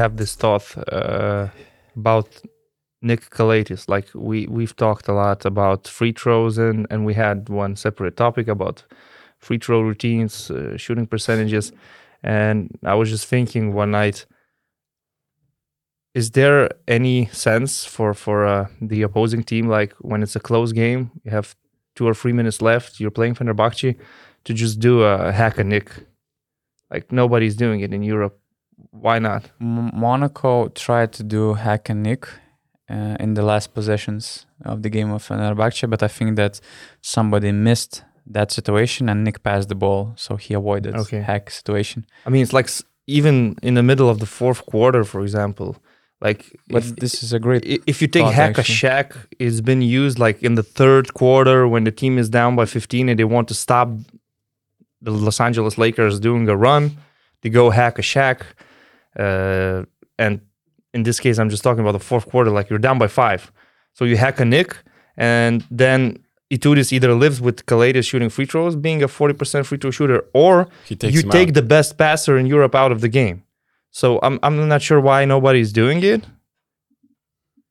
have this thought uh, about Nick Calathes. Like we we've talked a lot about free throws and and we had one separate topic about free throw routines, uh, shooting percentages, and I was just thinking one night. Is there any sense for for uh, the opposing team, like when it's a close game, you have two or three minutes left, you're playing Fenerbahce, to just do a hack a Nick? Like nobody's doing it in Europe. Why not? M- Monaco tried to do hack and nick uh, in the last possessions of the game of Fenerbahce, but I think that somebody missed that situation and Nick passed the ball, so he avoided Okay. hack situation. I mean, it's like s- even in the middle of the fourth quarter, for example, like But if, this is a great. if you take thought, hack a shack, it's been used like in the third quarter when the team is down by 15 and they want to stop the Los Angeles Lakers doing a run. They go hack a shack, uh, and in this case, I'm just talking about the fourth quarter. Like you're down by five, so you hack a nick, and then Itoudis either lives with Calathes shooting free throws, being a 40% free throw shooter, or you take out. the best passer in Europe out of the game. So I'm I'm not sure why nobody's doing it.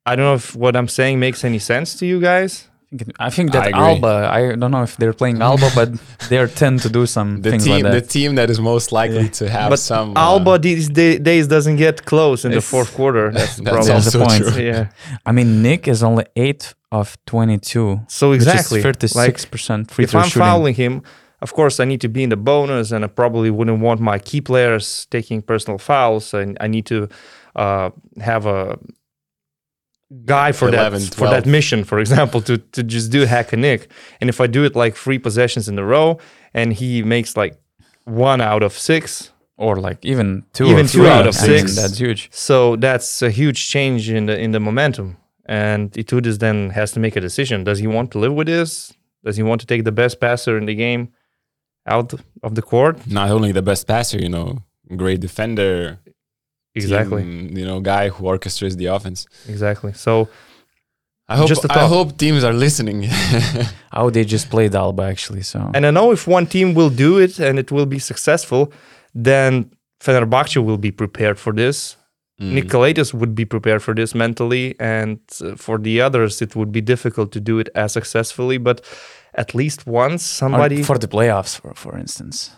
I don't know if what I'm saying makes any sense to you guys. I think, I think I that agree. Alba. I don't know if they're playing Alba, but they tend to do some the things team, like the team that is most likely Yeah. to have but some. uh, Alba these da- days doesn't get close in the fourth quarter. That's the That's. That's the point. true. yeah. I mean, Nick is only eight of twenty-two. So exactly. which is like thirty-six percent free if throw I'm shooting. fouling him, of course I need to be in the bonus, and I probably wouldn't want my key players taking personal fouls, and I need to uh, have a guy for 11, that for that mission, for example, to to just do hack a nick. And if I do it like three possessions in a row, and he makes like one out of six, or like even two, Even or two three. out of I mean, six. that's huge. so that's a huge change in the in the momentum. And Itoudis then has to make a decision: Does he want to live with this? Does he want to take the best passer in the game out of the court? not only the best passer, you know, great defender. Exactly, team, you know, guy who orchestrates the offense. exactly. So I hope. Just a I hope teams are listening. How they just played Alba actually. So And I know if one team will do it and it will be successful, then Fenerbahce will be prepared for this. Mm. Nick Calathes would be prepared for this mentally, and uh, for the others, it would be difficult to do it as successfully. But at least once, Or somebody. for the playoffs, for for instance,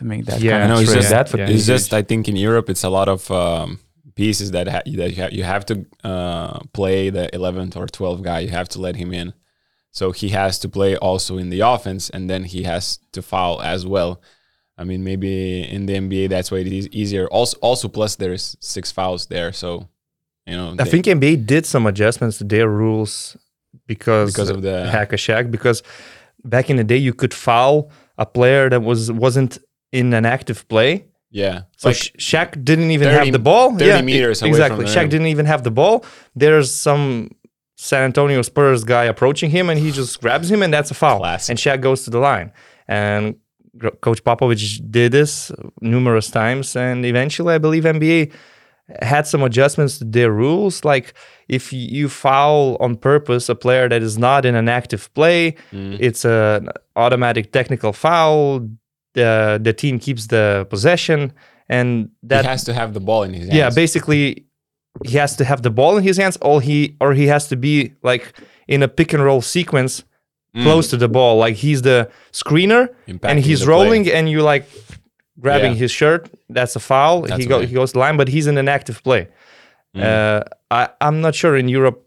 to make that Yeah, kind I of know it's just that would yeah. be it's just. I think in Europe it's a lot of um, pieces that ha- that you, ha- you have to uh, play the 11th or 12th guy. You have to let him in, so he has to play also in the offense, and then he has to foul as well. I mean, maybe in the NBA that's why it is easier. Also, also plus there's six fouls there, so you know. I they- think NBA did some adjustments to their rules because, because of the hack a shack. Because back in the day, you could foul a player that was wasn't in an active play. yeah. So like Sh- Shaq didn't even 30 have the ball. 30 meters away exactly. Shaq didn't even have the ball. There's some San Antonio Spurs guy approaching him, and he just grabs him, and that's a foul. Classic. And Shaq goes to the line. And Coach Popovich did this numerous times, and eventually, I believe NBA had some adjustments to their rules. Like if you foul on purpose a player that is not in an active play, Mm. it's an automatic technical foul. The the team keeps the possession, and that he has to have the ball in his hands. yeah, basically he has to have the ball in his hands, or he or he has to be like in a pick and roll sequence Mm. close to the ball, like he's the screener and he's the play. rolling, and you like grabbing Yeah. his shirt. That's a foul. That's he go okay. he goes to the line, but he's in an active play. Mm. Uh, I I'm not sure in Europe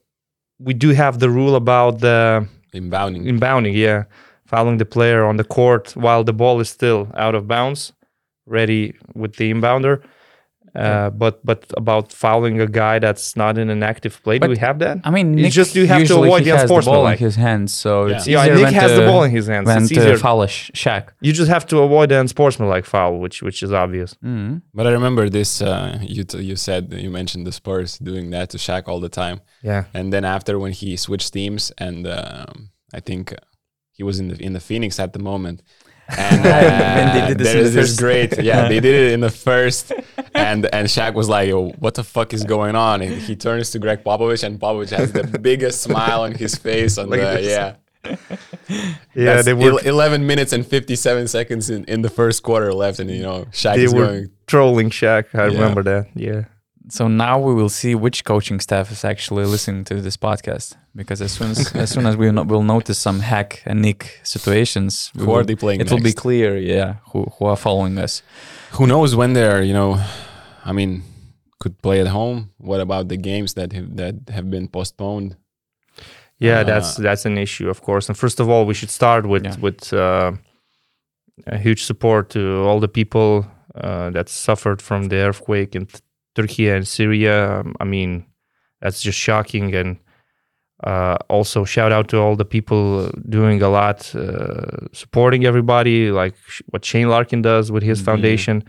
we do have the rule about the inbounding. inbounding, yeah, fouling the player on the court while the ball is still out of bounds, ready with the inbounder. Uh, but but about fouling a guy that's not in an active play, do we have that? I mean, It's Nick just you have to usually avoid he the has the ball in his hands, so Yeah. it's Yeah, easier Nick has to, the ball in his hands. when It's to easier. foul a sh- Shaq. You just have to avoid the unsportsmanlike foul, which which is obvious. Mm. But I remember this. Uh, you t- you said you mentioned the Spurs doing that to Shaq all the time, Yeah, and then after when he switched teams, and um, I think uh, he was in the in the Phoenix at the moment. And, uh, And they did this in there's the this great, yeah, they did it in the first, and and Shaq was like, "Yo, what the fuck is going on?" And he turns to Gregg Popovich, and Popovich has the biggest smile on his face. On Like the yeah, yeah, That's they were 11 minutes and 57 seconds in, in the first quarter left, and you know Shaq they is were going. trolling Shaq. I Yeah. remember that. Yeah, so now we will see which coaching staff is actually listening to this podcast because as soon as as soon as we no, will notice some hack and nick situations, we Who are will- they playing it will be clear, yeah, who who are following us. Who knows when they're, you know, I mean, could play at home. What about the games that have, that have been postponed? Yeah, that's Uh, that's an issue, of course. And first of all, we should start with Yeah. with uh, a huge support to all the people uh, that suffered from the earthquake in Turkey and Syria. Um, I mean, that's just shocking. And uh, also, shout out to all the people doing a lot, uh, supporting everybody, like what Shane Larkin does with his Mhm. foundation.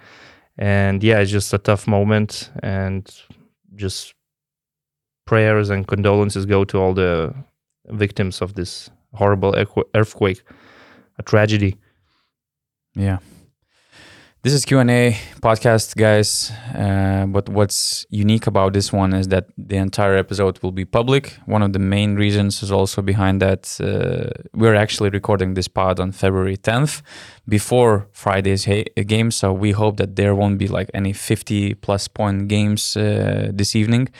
And yeah, it's just a tough moment, and just prayers and condolences go to all the victims of this horrible earthquake, a tragedy. Yeah. This is Q&A podcast, guys. Uh, but what's unique about this one is that the entire episode will be public. One of the main reasons is also behind that uh, we're actually recording this pod on February 10th before Friday's ha- game. So we hope that there won't be like any 50 plus point games uh, this evening.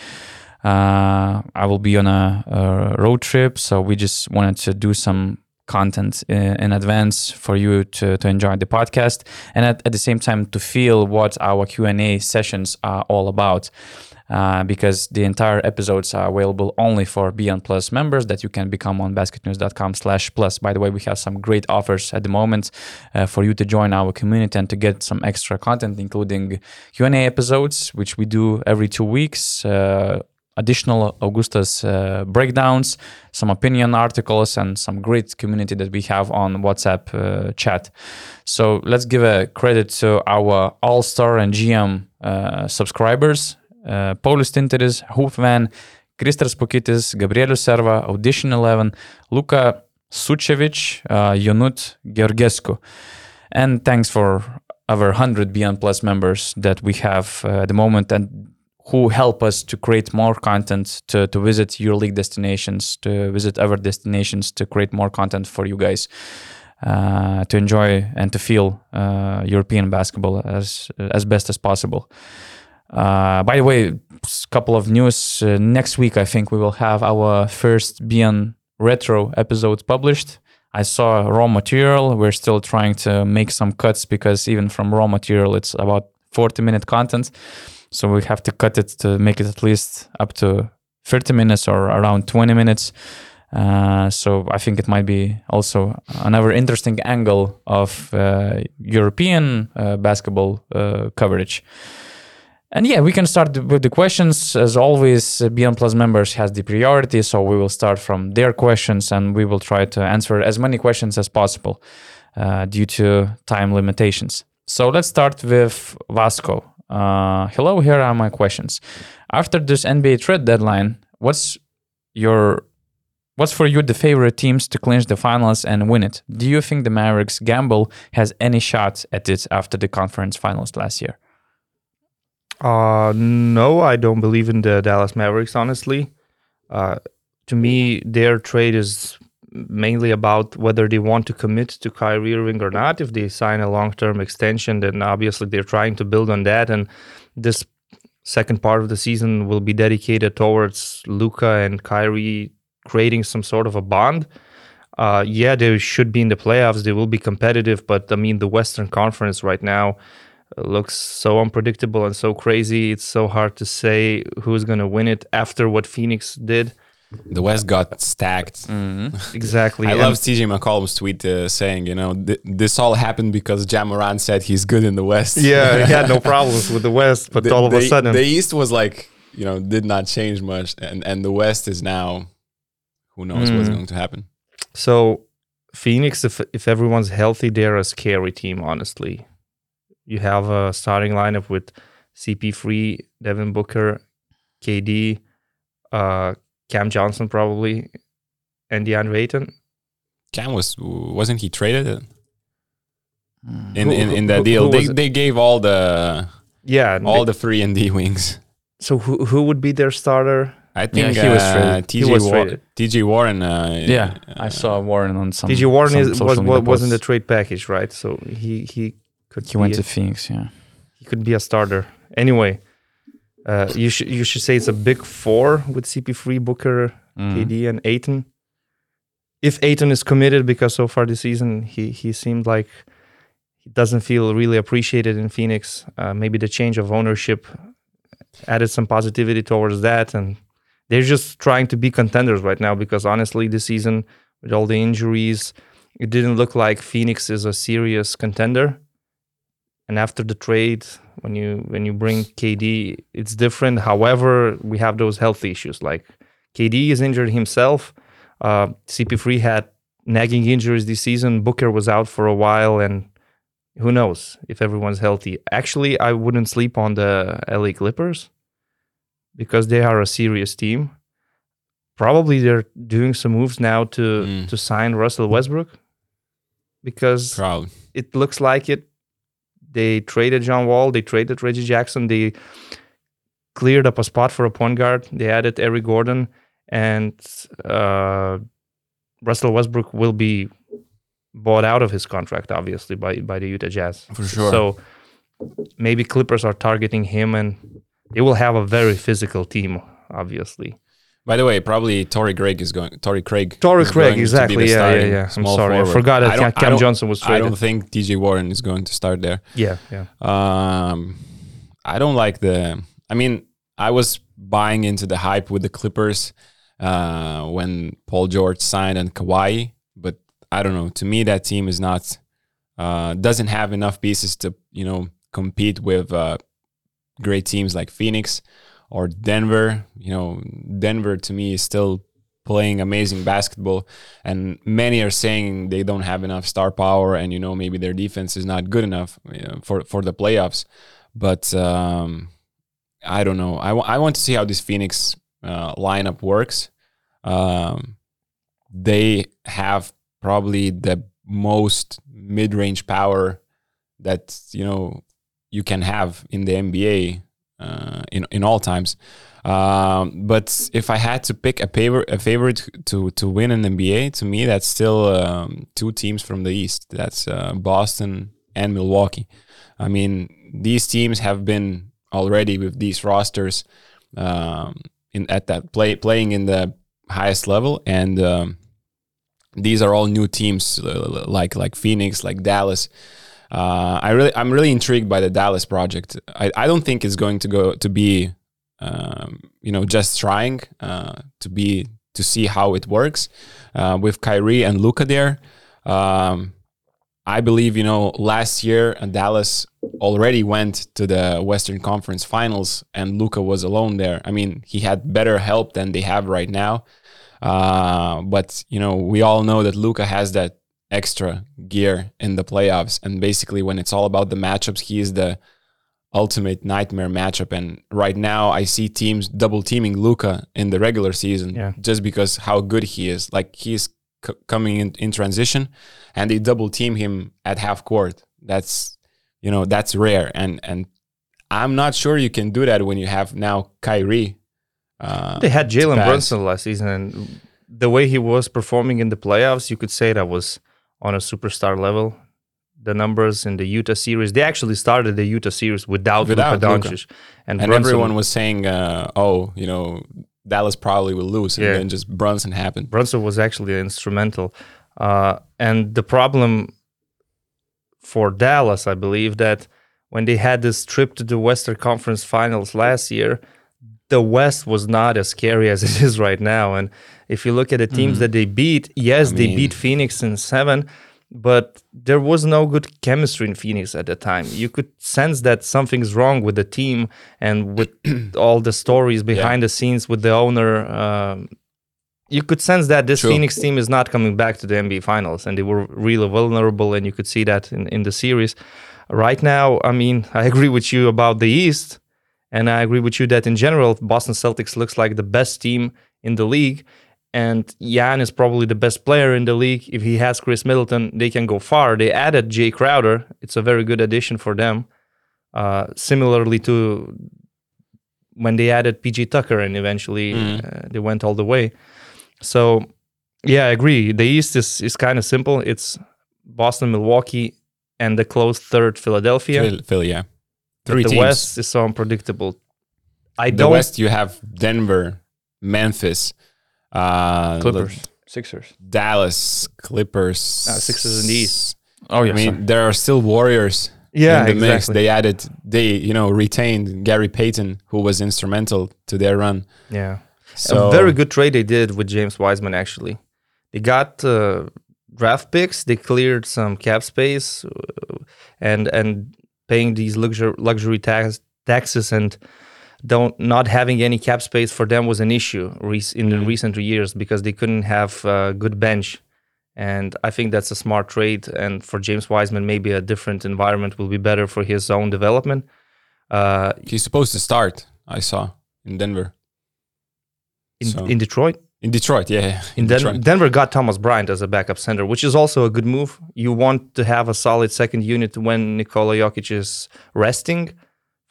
Uh, I will be on a, a road trip, so we just wanted to do some content in, in advance for you to, to enjoy the podcast and at, at the same time to feel what our q&a sessions are all about uh, because the entire episodes are available only for BN+ members that you can become on basketnews.com slash plus. By the way we have some great offers at the moment uh, for you to join our community and to get some extra content including q&a episodes which we do every two weeks uh, additional Augustas uh, breakdowns, some opinion articles, and some great community that we have on WhatsApp uh, chat. So let's give a credit to our All Star and GM uh, subscribers: uh, Paulius Tinteris, Hoofman, Kristas Pokitis, Gabrielius Serva, Audition 11, Luka Sucevic, uh, Jonut Georgescu. And thanks for over 100 BN+ members that we have uh, at the moment and who help us to create more content, to, to visit EuroLeague destinations, to visit other destinations, to create more content for you guys, uh, to enjoy and to feel uh, European basketball as as best as possible. Uh, by the way, a couple of news. Uh, next week, I think we will have our first BN Retro episode published. I saw raw material. We're still trying to make some cuts because even from raw material, it's about 40 minute content. So we have to cut it to make it at least up to 30 minutes or around 20 minutes. Uh, so I think it might be also another interesting angle of uh, European uh, basketball uh, coverage. And yeah, we can start with the questions. As always, uh, BN+ members has the priority, so we will start from their questions and we will try to answer as many questions as possible uh, due to time limitations. So let's start with Vasco. Uh, hello, here are my questions. After this NBA trade deadline, what's your what's for you the favorite teams to clinch the finals and win it? Do you think the Mavericks gamble has any shot at it after the conference finals last year? Uh, no, I don't believe in the Dallas Mavericks, honestly. Uh, to me, their trade is mainly about whether they want to commit to Kyrie Irving or not. If they sign a long term extension, then obviously they're trying to build on that. And this second part of the season will be dedicated towards Luka and Kyrie creating some sort of a bond. Uh, yeah, they should be in the playoffs. They will be competitive, but I mean, the Western Conference right now uh, looks so unpredictable and so crazy. It's so hard to say who's going to win it after what Phoenix did. The West got stacked. Exactly. I And- love CJ McCollum's tweet uh, saying, you know, th- this all happened because Ja Morant said he's good in the West. Yeah, he had no problems with the West, but the, all of the- a sudden, the East was like, you know, did not change much, and and the West is now, who knows what's Mm. going to happen. So Phoenix, if if everyone's healthy, they're a scary team. Honestly, you have a starting lineup with CP3, Devin Booker, KD, uh, Cam Johnson probably, and DeAndre Ayton. Cam was wasn't he traded Mm. in Who- in, in that who- deal? who They they gave all the Yeah, all they- the three and D wings. so who who would be their starter? I think he was uh, traded. He was Wa- traded. TJ Warren. Uh, Yeah, I uh, saw Warren on some. TJ Warren some is, social was was in the trade package, right? So he he could He be went a- to Phoenix. Yeah. he could be a starter. Anyway, Uh, you should you should say it's a big four with CP3, Booker, Mm. KD, and Ayton. If Ayton is committed, because so far this season he he seemed like he doesn't feel really appreciated in Phoenix. Uh, maybe the change of ownership added some positivity towards that, and they're just trying to be contenders right now. Because honestly, this season with all the injuries, it didn't look like Phoenix is a serious contender. And after the trade, when you when you bring KD, it's different. However, we have those health issues. Like KD is injured himself. Uh, CP3 had nagging injuries this season. Booker was out for a while, and who knows if everyone's healthy. Actually, I wouldn't sleep on the LA Clippers because they are a serious team. Probably they're doing some moves now to Mm. to sign Russell Westbrook because Proud. it looks like it. They traded John Wall, they traded Reggie Jackson, they cleared up a spot for a point guard. They added Eric Gordon, and uh, Russell Westbrook will be bought out of his contract, obviously, by by the Utah Jazz. For sure. So maybe Clippers are targeting him, and they will have a very physical team, obviously. By the way, probably Torrey Craig is going. Torrey Craig. Torrey is Craig, going to be exactly. the Yeah, yeah, yeah. I'm sorry, I forgot that I don't- Cam Johnson was Traded. I don't think TJ Warren is going to start there. Yeah, yeah. Um, I don't like the. I mean, I was buying into the hype with the Clippers uh, when Paul George signed and Kawhi, but I don't know. To me, that team is not uh, doesn't have enough pieces to you know compete with uh, great teams like Phoenix or Denver. You know, Denver to me is still playing amazing basketball and many are saying they don't have enough star power and you know maybe their defense is not good enough you know, for for the playoffs but um i don't know I I want to see how this phoenix uh, lineup works um they have probably the most mid-range power that you know you can have in the nba uh, in in all times um, but if I had to pick a favorite, a favorite to to win an NBA, to me that's still um, two teams from the East. That's uh, Boston and Milwaukee. I mean, these teams have been already with these rosters um, in at that play playing in the highest level, and um, these are all new teams uh, like like Phoenix, like Dallas. Uh, I really, I'm really intrigued by the Dallas project. I, I don't think it's going to go to be um, you know, just trying uh, to be to see how it works uh, with Kyrie and Luka there. Um, I believe you know last year uh, Dallas already went to the Western Conference Finals and Luka was alone there. I mean, he had better help than they have right now. Uh, but you know, we all know that Luka has that extra gear in the playoffs, and basically when it's all about the matchups, he is the ultimate nightmare matchup. And right now, I see teams double teaming Luka in the regular season Yeah. just because how good he is. Like he's c- coming in, in transition, and they double team him at half court. That's you know that's rare, and and I'm not sure you can do that when you have now Kyrie. Uh, They had Jalen. Brunson last season, and the way he was performing in the playoffs, you could say that was on a superstar level. The numbers in the Utah series, they actually started the Utah series without, Without Luka Luka. Doncic, and, and Brunson, everyone was saying, uh, "Oh, you know, Dallas probably will lose," and Yeah. then just Brunson happened. Brunson was actually instrumental. Uh, and the problem for Dallas, I believe, that when they had this trip to the Western Conference Finals last year, the West was not as scary as it is right now. And if you look at the teams that they beat, yes, I they mean- beat Phoenix in seven, but there was no good chemistry in Phoenix at the time. You could sense that something's wrong with the team and with all the stories behind the scenes with the owner. Um, you could sense that this True. Phoenix team is not coming back to the NBA Finals, and they were really vulnerable, and you could see that in, in the series. Right now, I mean, I agree with you about the East, and I agree with you that in general, Boston Celtics looks like the best team in the league, and Jan is probably the best player in the league. If he has Khris Middleton, they can go far. They added Jae Crowder; it's a very good addition for them. Uh, similarly to when they added PJ Tucker, and eventually Mhm. uh, they went all the way. So, yeah, I agree. The East is is kind of simple. It's Boston, Milwaukee, and the close third Philadelphia. Phil, yeah, But three the teams. West is so unpredictable. I the don't. West, you have Denver, Memphis, uh, Clippers, Sixers. Dallas, Clippers, Ah, Sixers in the East. Oh yeah, I mean, there are still Warriors yeah, in the mix. exactly. They added, they you know retained Gary Payton, who was instrumental to their run. yeah. So a very good trade they did with James Wiseman. Actually, they got uh, draft picks. They cleared some cap space, uh, and and paying these luxury luxury tax, taxes and don't not having any cap space for them was an issue in the Mhm. recent years because they couldn't have a good bench. And I think that's a smart trade. And for James Wiseman, maybe a different environment will be better for his own development. Uh, He's supposed to start. I saw in Denver, in, So- in Detroit, in Detroit. Yeah, yeah, In Den- Detroit. Denver got Thomas Bryant as a backup center, which is also a good move. You want to have a solid second unit when Nikola Jokic is resting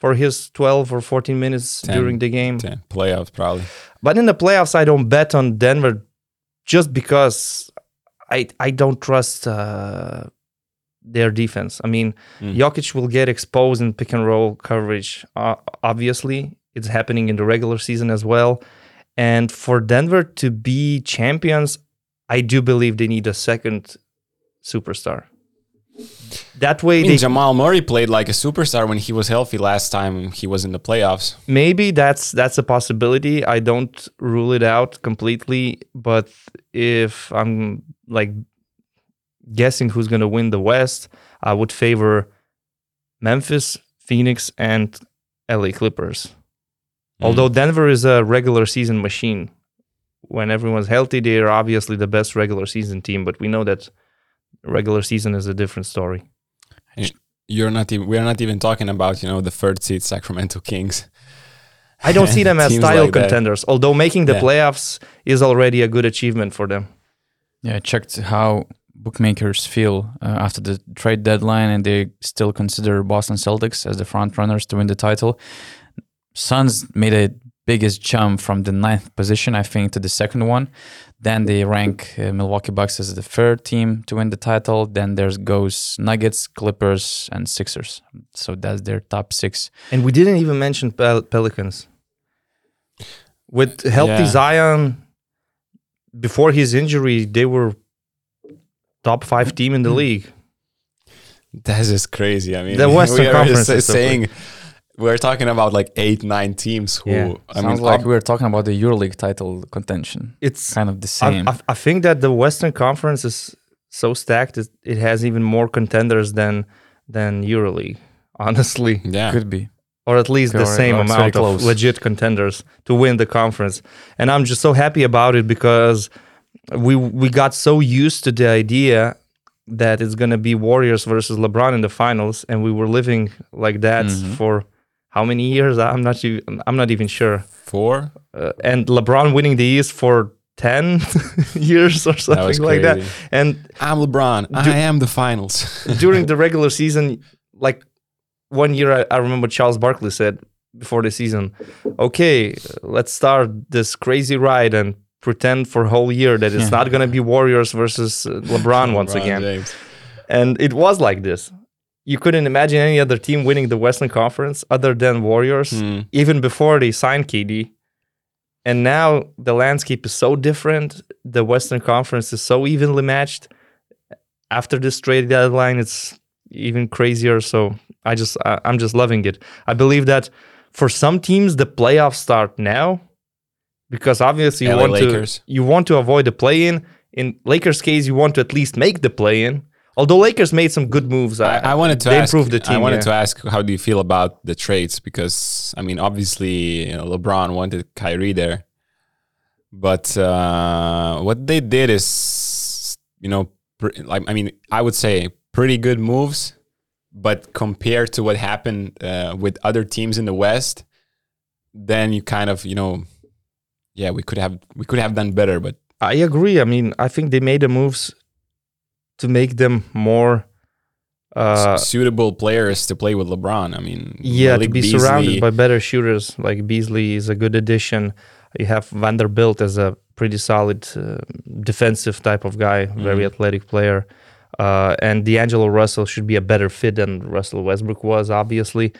for his 12 or 14 minutes Ten. during the game. Yeah, playoffs probably. But in the playoffs, I don't bet on Denver just because I I don't trust uh, their defense. I mean, Mm. Jokic will get exposed in pick and roll coverage. Uh, obviously, it's happening in the regular season as well. And for Denver to be champions, I do believe they need a second superstar. That way, I mean, they Jamal Murray played like a superstar when he was healthy last time he was in the playoffs. maybe that's that's a possibility. I don't rule it out completely, but if I'm like guessing who's going to win the West, I would favor Memphis, Phoenix, and LA Clippers. Mm. Although Denver is a regular season machine, when everyone's healthy, they are obviously the best regular season team. But we know that regular season is a different story. You're not even. We're not even talking about you know the third seed Sacramento Kings. I don't see them as Teams title like that. contenders, although making the Yeah. playoffs is already a good achievement for them. Yeah, I checked how bookmakers feel uh, after the trade deadline, and they still consider Boston Celtics as the front runners to win the title. Suns made a biggest jump from the ninth position, I think, to the second one. Then they rank uh, Milwaukee Bucks as the third team to win the title. Then there's goes Nuggets, Clippers, and Sixers. So that's their top six. And we didn't even mention Pel- Pelicans. With healthy Yeah. Zion, before his injury, they were top five team in the league. That's just crazy. I mean, The Western we are Conference just is so saying we're talking about like eight, nine teams who. Yeah. I Sounds mean, like ob- we're talking about the EuroLeague title contention. It's Kind of the same. I, I think that the Western Conference is so stacked it, it has even more contenders than than EuroLeague, honestly, yeah. Could be. or at least the same or it's very amount of legit contenders to win the conference. And I'm just so happy about it because we we got so used to the idea that it's gonna be Warriors versus LeBron in the finals, and we were living like that Mhm. for how many years? I'm not even I'm not even sure. Four. Uh, and LeBron winning the East for ten years or That something like that. And I'm LeBron. Do- I am the finals. during the regular season, like one year, I, I remember Charles Barkley said before the season, "Okay, let's start this crazy ride and pretend for a whole year that it's not going to be Warriors versus uh, LeBron once LeBron again." James. And it was like this. You couldn't imagine any other team winning the Western Conference other than Warriors, Hmm. even before they signed KD. And now the landscape is so different. The Western Conference is so evenly matched. After this trade deadline, it's even crazier. So I just I, I'm just loving it. I believe that for some teams the playoffs start now because obviously you LA want Lakers. to you want to avoid the play-in. In Lakers' case, you want to at least make the play-in. Although Lakers made some good moves, I, I wanted to they ask. improved the team. I wanted yeah. to ask, how do you feel about the trades? Because I mean, obviously, you know, LeBron wanted Kyrie there, but uh, what they did is, you know, pr- like I mean, I would say pretty good moves, but compared to what happened uh, with other teams in the West, then you kind of, you know, yeah, we could have we could have done better, but I agree. I mean, I think they made the moves to make them more. Uh, suitable players to play with LeBron. I mean, yeah, to be Beasley, surrounded by better shooters like Beasley is a good addition. You have Vanderbilt as a pretty solid uh, defensive type of guy, very Mhm. athletic player. Uh, and D'Angelo Russell should be a better fit than Russell Westbrook was, obviously.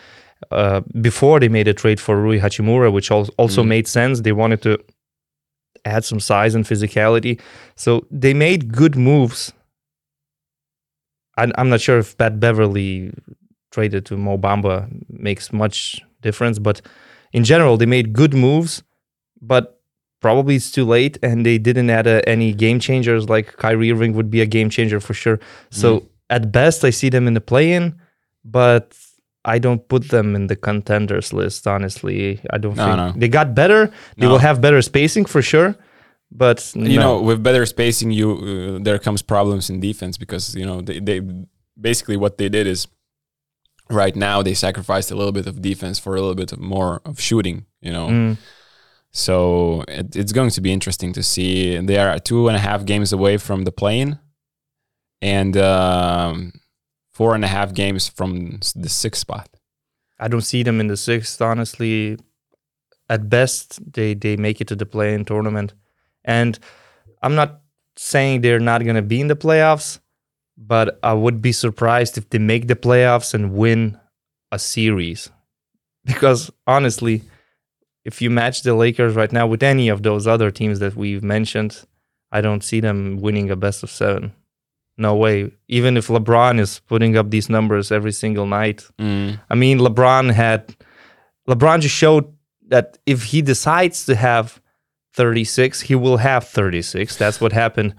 uh, before they made a trade for Rui Hachimura, which al- also Mm. made sense. They wanted to add some size and physicality, so they made good moves. I, I'm not sure if Pat Beverley traded to Mo Bamba makes much difference, but in general, they made good moves, but probably it's too late, and they didn't add uh, any game changers. Like Kyrie Irving would be a game changer for sure. So at best, I see them in the play-in, but I don't put them in the contenders list. Honestly, I don't No, think no. they got better. They No. will have better spacing for sure, but you no. know with better spacing you uh, there comes problems in defense because you know they, they basically what they did is right now they sacrificed a little bit of defense for a little bit of more of shooting you know? Mm, so it, it's going to be interesting to see. They are two and a half games away from the plane and um, four and a half games from the sixth spot. I don't see them in the sixth. Honestly, at best, they they make it to the play-in tournament, and I'm not saying they're not gonna be in the playoffs, but I would be surprised if they make the playoffs and win a series, because honestly, if you match the Lakers right now with any of those other teams that we've mentioned, I don't see them winning a best of seven. No way. Even if LeBron is putting up these numbers every single night, mm. I mean, LeBron had LeBron just showed that if he decides to have 36, he will have 36. That's what happened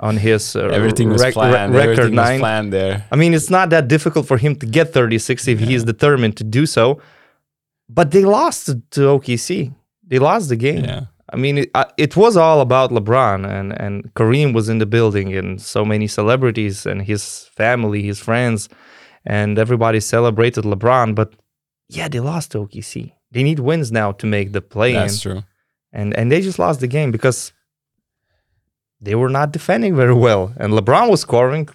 on his uh, everything was rec- re- record everything was nine. planned there I mean, it's not that difficult for him to get 36 if he is determined to do so. But they lost to, OKC. They lost the game. yeah I mean, it, uh, it was all about LeBron, and, and Kareem was in the building, and so many celebrities, and his family, his friends, and everybody celebrated LeBron. But yeah, they lost to OKC. They need wins now to make the play that's true and and they just lost the game because they were not defending very well, and LeBron was scoring.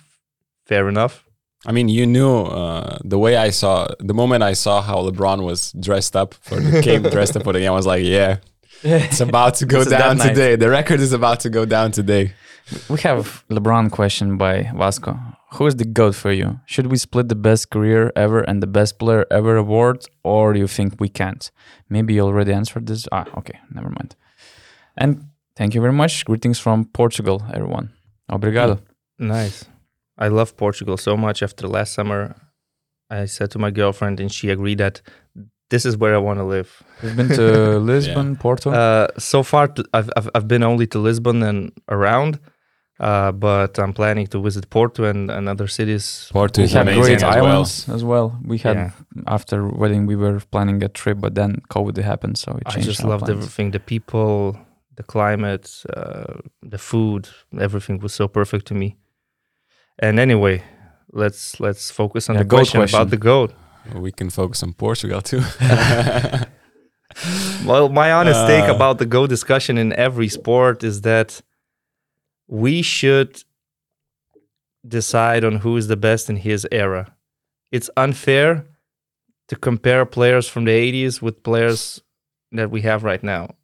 Fair enough. I mean, you knew uh, the way I saw the moment I saw how LeBron was dressed up for the game, dressed up for the game. I was like, yeah, it's about to go This is that down night. today. The record is about to go down today. We have LeBron question by Vasco. Who is the GOAT for you? Should we split the best career ever and the best player ever award, or you think we can't? Maybe you already answered this. Ah, okay, never mind. And thank you very much. Greetings from Portugal, everyone. Obrigado. Nice. I love Portugal so much. After last summer, I said to my girlfriend, and she agreed that this is where I want to live. You've been to Lisbon, Porto. Uh, so far, t- I've, I've I've been only to Lisbon and around, uh, but I'm planning to visit Porto and, and other cities. Porto we is have amazing great as well. islands as well. We had Yeah. after wedding we were planning a trip, but then COVID happened, so it I just loved plans. everything. The people, the climate, uh, the food, everything was so perfect to me. And anyway, let's let's focus on Yeah, the goat question, question. about the goat. We can focus on Portugal too. Well, my honest take Uh. about the Go discussion in every sport is that we should decide on who is the best in his era. It's unfair to compare players from the 80s with players that we have right now.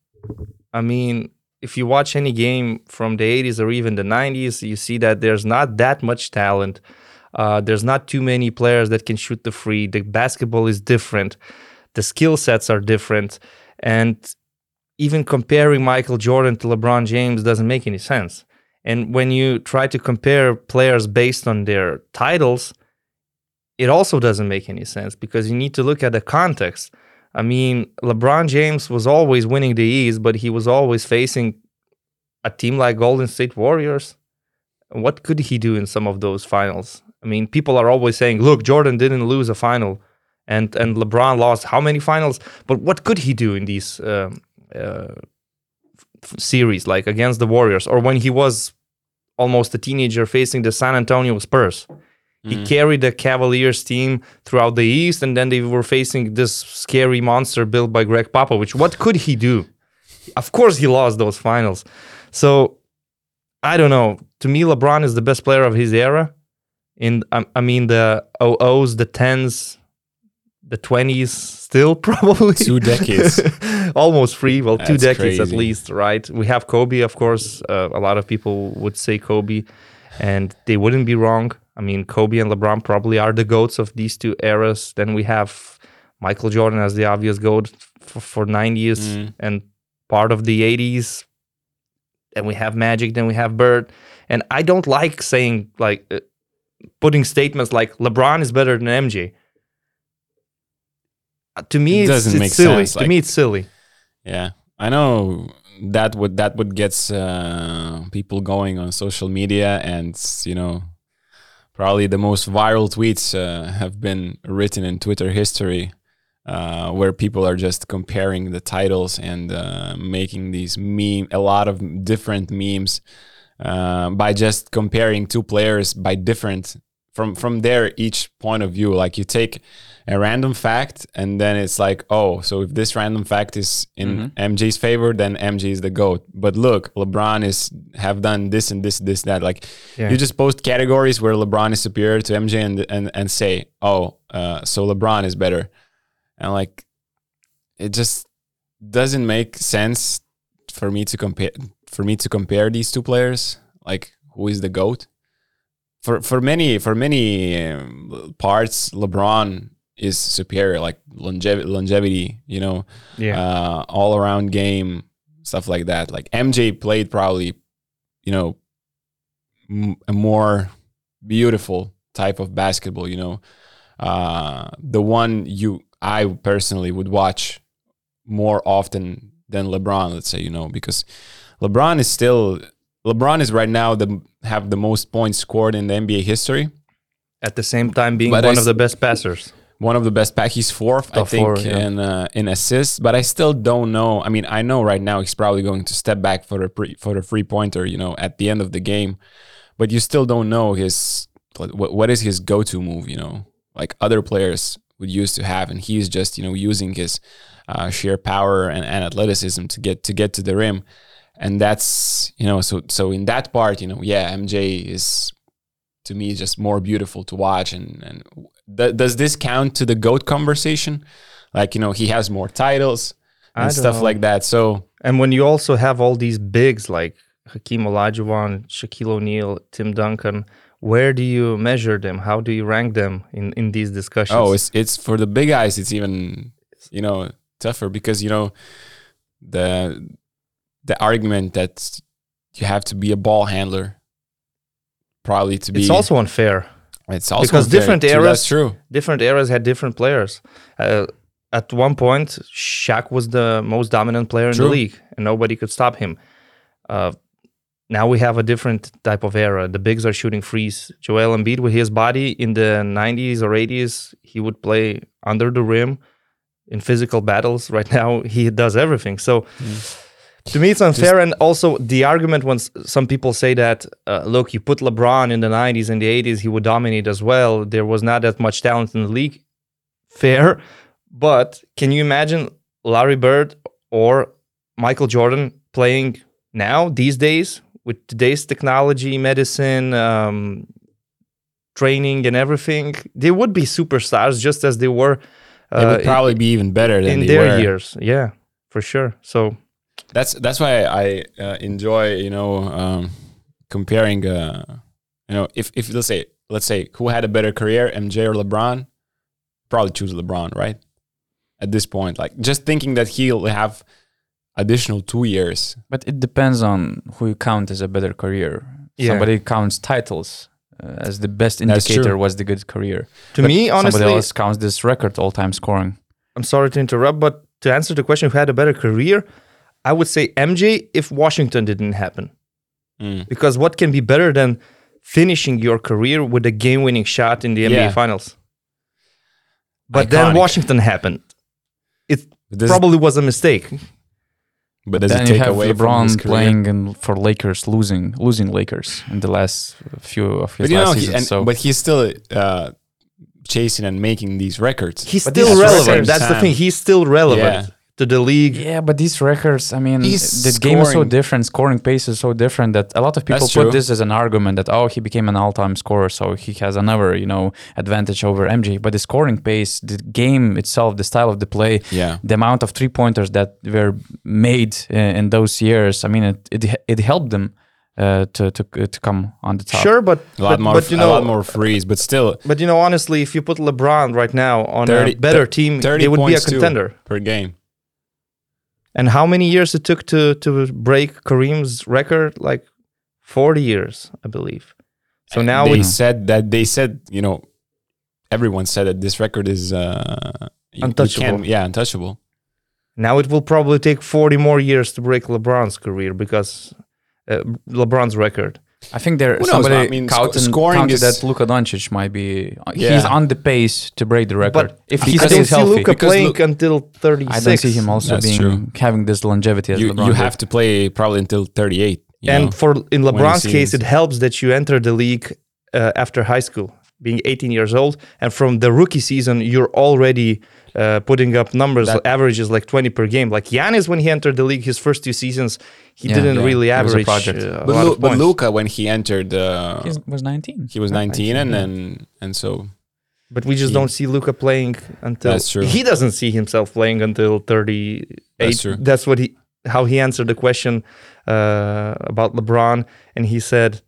I mean, if you watch any game from the 80s or even the 90s, you see that there's not that much talent. Uh, there's not too many players that can shoot the free. The basketball is different. The skill sets are different. And even comparing Michael Jordan to LeBron James doesn't make any sense. And when you try to compare players based on their titles, it also doesn't make any sense because you need to look at the context. I mean, LeBron James was always winning the East, but he was always facing a team like Golden State Warriors. What could he do in some of those finals? I mean, people are always saying, "Look, Jordan didn't lose a final, and and LeBron lost how many finals?" But what could he do in these um, uh, series, like against the Warriors, or when he was almost a teenager facing the San Antonio Spurs? He mm. carried the Cavaliers team throughout the East, and then they were facing this scary monster built by Gregg Popovich. What could he do? Of course, he lost those finals. So I don't know. To me, LeBron is the best player of his era. In I, I mean, the 00s, the 10s, the 20s, still probably Two decades. almost three. Well, two That's decades at least, right? We have Kobe, of course. Uh, a lot of people would say Kobe, and they wouldn't be wrong. I mean, Kobe and LeBron probably are the goats of these two eras. Then we have Michael Jordan as the obvious goat for, for 90s Mm. and part of the 80s. And we have Magic, then we have Bird. And I don't like saying, like, uh, putting statements like LeBron is better than MJ. To me, It it's, doesn't it's make silly. sense, to like- me, it's silly. Yeah, I know that would that would gets uh, people going on social media, and you know, probably the most viral tweets uh, have been written in Twitter history, uh, where people are just comparing the titles and uh, making these meme a lot of different memes uh, by just comparing two players by different from from their each point of view. Like you take a random fact and then it's like oh so if this random fact is in mj's favor then mj is the goat. But look lebron is have done this and this this that. Like Yeah. you just post categories where lebron is superior to mj and and, and say oh uh, so lebron is better. And like it just doesn't make sense for me to compare for me to compare these two players. Like who is the goat? For for many for many um, parts lebron is superior like longevity longevity you know Yeah. uh, all around game stuff like that like mj played probably you know m- a more beautiful type of basketball you know uh, the one you i personally would watch more often than lebron let's say you know because lebron is still lebron is right now the have the most points scored in the nba history At the same time, being But one I of the best passers. One of the best pack. He's fourth, I think, four, yeah. in uh, in assists. But I still don't know. I mean, I know right now he's probably going to step back for a pre, for a free pointer. You know, at the end of the game, but you still don't know his what what is his go to move. You know, like other players would used to have, and he's just you know using his uh, sheer power and, and athleticism to get to get to the rim, and that's you know so so in that part, you know, yeah, MJ is to me just more beautiful to watch and and th- does this count to the goat conversation like you know he has more titles and stuff know. like that so And when you also have all these bigs like Hakeem Olajuwon, Shaquille O'Neal, Tim Duncan, where do you measure them? How do you rank them in, in these discussions? oh it's it's for the big guys it's even you know tougher because you know the the argument that you have to be a ball handler probably to be it's also unfair. It's also because unfair. different eras- true Different eras had different players. Uh, at one point, Shaq was the most dominant player in True. the league, and nobody could stop him. Uh, now we have a different type of era. The bigs are shooting frees. Joel Embiid, with his body in the 90s or 80s, he would play under the rim in physical battles. Right now, he does everything. So to me, it's unfair. and also, the argument when some people say that, uh, look, you put LeBron in the 90s and the 80s, he would dominate as well. There was not that much talent in the league. Fair. But can you imagine Larry Bird or Michael Jordan playing now, these days, with today's technology, medicine, um, training, and everything? They would be superstars just as they were they uh, would probably be even better than in they their were. years. Yeah, for sure. So that's that's why I uh, enjoy you know um, comparing uh, you know if if let's say let's say who had a better career MJ or LeBron probably choose LeBron right at this point like just thinking that he'll have additional two years But it depends on who you count as a better career. Yeah. Somebody counts titles uh, as the best indicator was the good career. to But me, honestly, somebody else counts this record all-time scoring. I'm sorry to interrupt, but to answer the question, who had a better career, I would say MJ if Washington didn't happen. Mm. Because what can be better than finishing your career with a game-winning shot in the NBA Yeah. Finals? But then Washington happened. It Does- probably was a mistake. but does then it you take have away from his LeBron playing in, for Lakers, losing losing Lakers in the last few of his but you know last he, seasons. and, so but he's still uh, chasing and making these records He's But still relevant. records- That's the thing. He's still relevant Yeah. To the league. yeah, but these records, I mean, He's the game is so different. Scoring pace is so different that a lot of people That's put true. this as an argument that oh, he became an all-time scorer, so he has another you know advantage over MJ. But the scoring pace, the game itself, the style of the play, yeah the amount of three pointers that were made in, in those years, I mean, it it, it helped them uh, to to to come on the top. Sure, but A lot but, more, but you a lot more freeze, but still but you know, honestly, if you put LeBron right now on 30 a better team, 30 they would be a points too. contender. per game. And how many years it took to to break Kareem's record? Like forty years, I believe. So now they it's said that they said you know everyone said that this record is uh, Untouchable. yeah, untouchable. now it will probably take forty more years to break LeBron's career because uh, LeBron's record. I think there Who knows? somebody I mean, sco- counted, scoring counted is- that Luka Doncic might be he's Yeah. on the pace to break the record But if he because don't stays see healthy. Luka Because playing Lu- until thirty I don't see him also That's being true. having this longevity as You, LeBron. you did. have to play probably until 38. you and know? for in LeBron's case, it helps that you enter the league uh, after high school, being 18 years old, and from the rookie season, you're already uh, putting up numbers, That- averages like 20 per game. Like Giannis, when he entered the league, his first two seasons, he Yeah, didn't yeah, really it was a average project. uh, a but, lot Lu- of but. Luka, when he entered, uh, he was 19. he was Yeah, 19, and 19, yeah. and and so But we just He- don't see Luka playing until That's true. he doesn't see himself playing until 38. That's true. That's what he how he answered the question uh, about LeBron, and he said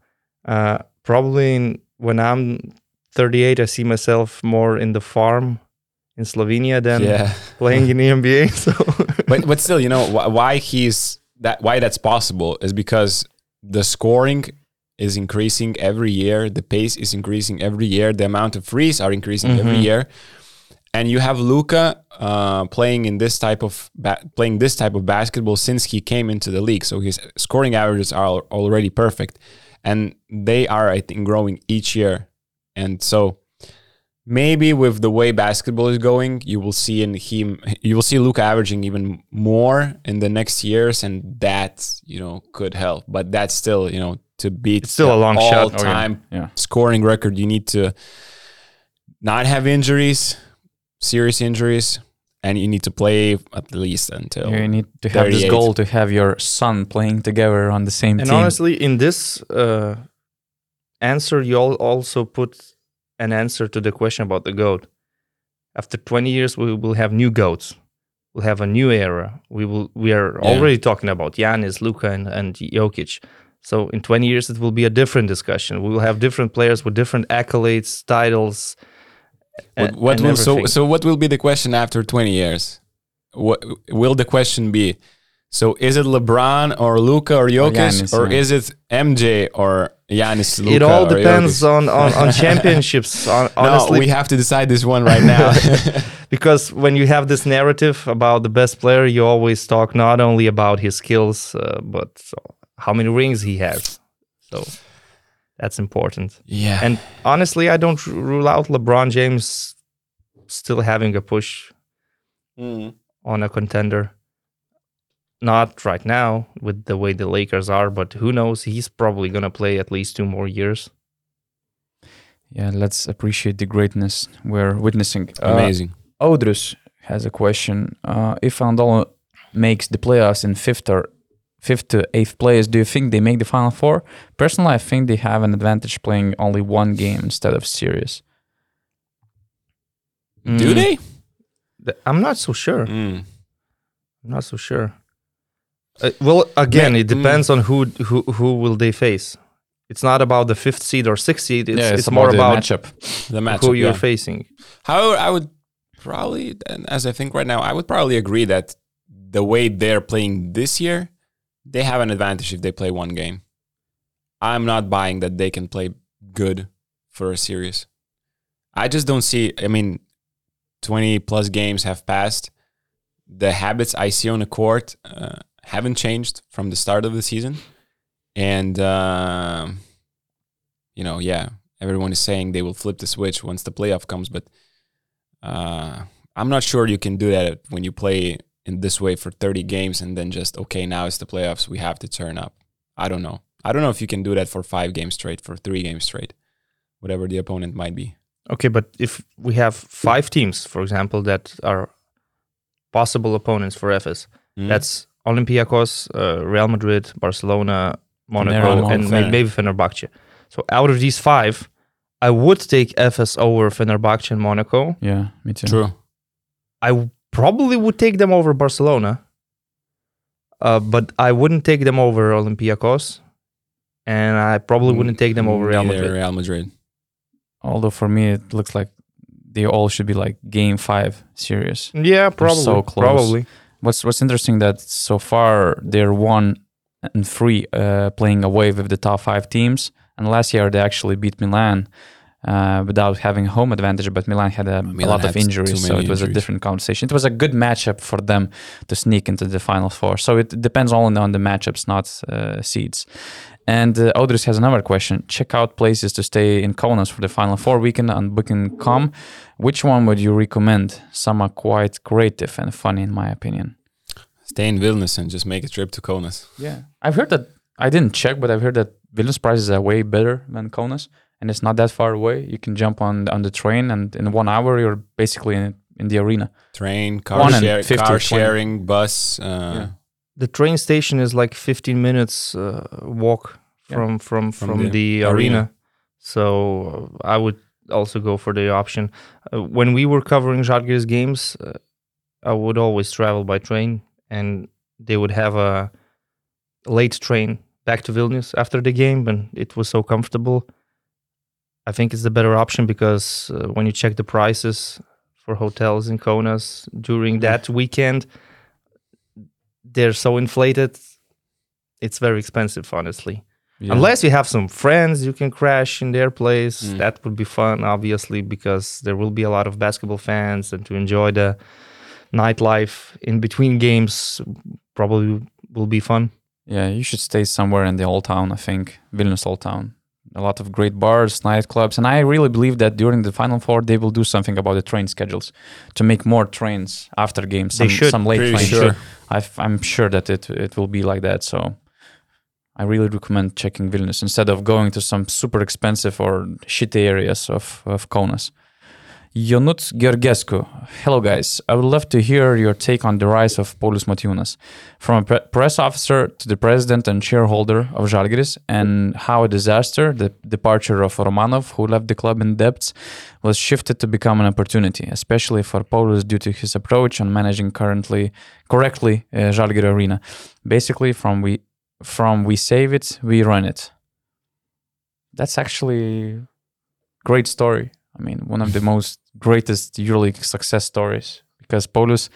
uh, probably in, when I'm 38, I see myself more in the farm in Slovenia than yeah. playing in the NBA. So but but still, you know wh- why he's that why that's possible is because the scoring is increasing every year, the pace is increasing every year, the amount of threes are increasing every Mhm. year, and you have Luka uh, playing in this type of ba- playing this type of basketball since he came into the league. So his scoring averages are al- already perfect, and they are I think growing each year, and so maybe with the way basketball is going, you will see in him you will see Luka averaging even more in the next years, and that you know could help. But that's still you know to beat It's still a long shot. Oh, yeah. all-time Yeah. scoring record, you need to not have injuries, serious injuries, and you need to play at least until You need to have this goal to have your son playing together on the same and team. And honestly, in this uh, answer, you all also put an answer to the question about the goat. After 20 years, we will have new goats. We'll have a new era. We will. We are Yeah. already talking about Giannis, Luka, and, and Jokic. So in 20 years, it will be a different discussion. We will have different players with different accolades, titles. And- what and will so so what will be the question after 20 years? What will the question be? So is it LeBron or Luka or Jokic Giannis, or yeah. is it MJ or Giannis? Luka it all depends on, on, on championships. hon- no, honestly, we have to decide this one right now. because when you have this narrative about the best player, you always talk not only about his skills, uh, but how many rings he has. So that's important. yeah, And honestly, I don't r- rule out LeBron James still having a push Mm. on a contender. Not right now with the way the Lakers are, but who knows? He's probably going to play at least two more years. yeah, let's appreciate the greatness we're witnessing. Uh, amazing. Audrus has a question. Uh, if Anadolu makes the playoffs in fifth or fifth to eighth place, do you think they make the final four? Personally, I think they have an advantage playing only one game instead of series. Do Mm, they? I'm not so sure. Mm. I'm not so sure. Uh, well, again, Ma- it depends on who who who will they face. It's not about the fifth seed or sixth seed. It's, yeah, it's, more the about matchup. The matchup. who you're yeah. facing. However, I would probably, and as I think right now, I would probably agree that the way they're playing this year, they have an advantage if they play one game. I'm not buying that they can play good for a series. I just don't see. I mean, 20 plus games have passed. The habits I see on the court uh, haven't changed from the start of the season. And, um you know, yeah, everyone is saying they will flip the switch once the playoff comes, but uh, I'm not sure you can do that when you play in this way for 30 games and then just okay, now it's the playoffs, we have to turn up. I don't know. I don't know if you can do that for five games straight, for three games straight, whatever the opponent might be. Okay, but if we have five teams, for example, that are possible opponents for Efes, Mm. that's Olympiacos, uh, Real Madrid, Barcelona, Monaco, Monaco, and fair. maybe Fenerbahce. So out of these five, I would take Efes over Fenerbahce and Monaco. Yeah, me too. true. I w- probably would take them over Barcelona, uh, but I wouldn't take them over Olympiacos. and I probably wouldn't take them over Real Madrid. Real Madrid. Although for me it looks like they all should be like game five series. Yeah, probably. so close. Probably. What's what's interesting that so far they're one and three uh, playing away with the top five teams, and last year they actually beat Milan uh, without having home advantage. But Milan had a, a lot had of injuries, so it was a different conversation. It was a good matchup for them to sneak into the final four. So it depends only on the matchups, not uh, seeds. And uh, Audris has another question. Check out places to stay in Kaunas for the final four weekend on Booking.com. Which one would you recommend? Some are quite creative and funny, in my opinion. Stay in Vilnius and just make a trip to Kaunas. Yeah, I've heard that. I didn't check, but I've heard that Vilnius prices are way better than Kaunas, and it's not that far away. You can jump on on the train, and in one hour you're basically in, in the arena. Train, car, One share, 50 car sharing, bus. Uh, Yeah. The train station is like 15 minutes uh, walk Yeah. from from From from, the the, arena. arena. So uh, I would also go for the option. Uh, when we were covering Žalgiris games, uh, I would always travel by train, and they would have a late train back to Vilnius after the game, and it was so comfortable. I think it's the better option because uh, when you check the prices for hotels in Kaunas during that weekend, they're so inflated. It's very expensive, honestly. Yeah. Unless you have some friends, you can crash in their place. Mm. That would be fun, obviously, because there will be a lot of basketball fans, and to enjoy the nightlife in between games probably will be fun. yeah, you should stay somewhere in the old town. I think Vilnius old town. A lot of great bars, nightclubs, and I really believe that during the final four they will do something about the train schedules to make more trains after games. They Some, should. some late Pretty trains. sure. I've, I'm sure that it it will be like that. So I really recommend checking Vilnius instead of going to some super expensive or shitty areas of, of Kaunas. Jonut Georgescu. Hello, guys. I would love to hear your take on the rise of Paulius Motiejunas, from a pre- press officer to the president and shareholder of Žalgiris, and how a disaster, the departure of Romanov, who left the club in debts, was shifted to become an opportunity, especially for Paulius due to his approach on managing currently correctly uh, arena. Basically, from we from we save it, we run it. That's actually great story. I mean, one of the most greatest EuroLeague success stories because Paulius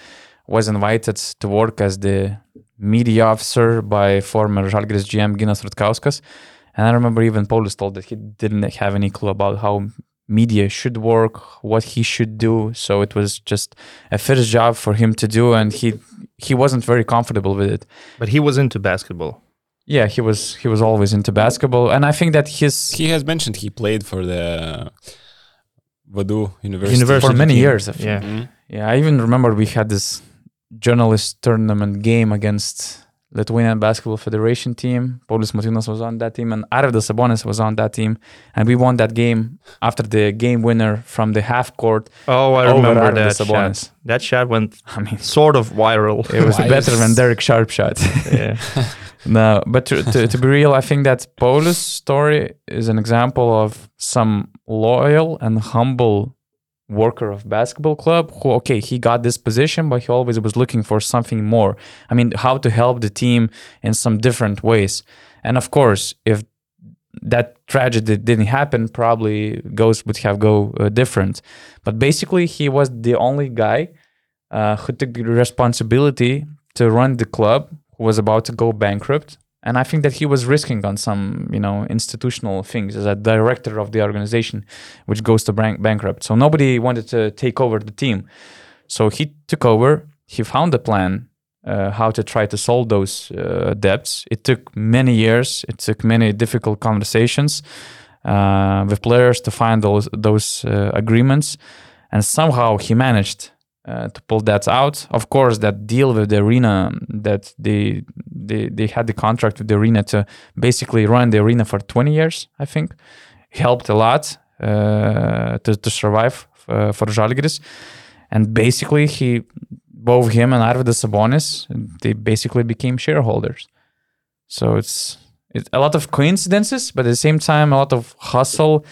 was invited to work as the media officer by former Žalgiris GM Ginas Rutkauskas. And I remember even Paulius told that he didn't have any clue about how media should work, what he should do. So it was just a first job for him to do, and he he wasn't very comfortable with it. But he was into basketball. Yeah, he was he was always into basketball, and I think that his He has mentioned he played for the Vadu University. University for many team. years. I think. Yeah. Mhm. Yeah, I even remember we had this journalist tournament game against Lithuanian Basketball Federation team. Paulius Motiejunas was on that team, and Arvydas Sabonis was on that team, and we won that game after the game winner from the half court. Oh, I remember Arvydas that Sabonis. shot. That shot went I mean, sort of viral. it was Why better is- than Derek Sharp shot. yeah. No, but to, to, to be real, I think that Paulius' story is an example of some loyal and humble worker of basketball club who, okay, he got this position, but he always was looking for something more. I mean, how to help the team in some different ways. And of course, if that tragedy didn't happen, probably goes would have go uh, different. But basically, he was the only guy uh, who took responsibility to run the club who was about to go bankrupt and i think that he was risking on some you know institutional things as a director of the organization which goes to bank- bankrupt. So nobody wanted to take over the team. So he took over. He found a plan uh, how to try to solve those uh, debts. It took many years. It took many difficult conversations uh, with players to find those those uh, agreements. And somehow he managed uh, to pull that out. Of course, that deal with the arena that they they they had the contract with the arena to basically run the arena for 20 years. I think helped a lot uh, to to survive uh, for Žalgiris, and basically he both him and Arvydas Sabonis they basically became shareholders. So it's it's a lot of coincidences, but at the same time a lot of hustle,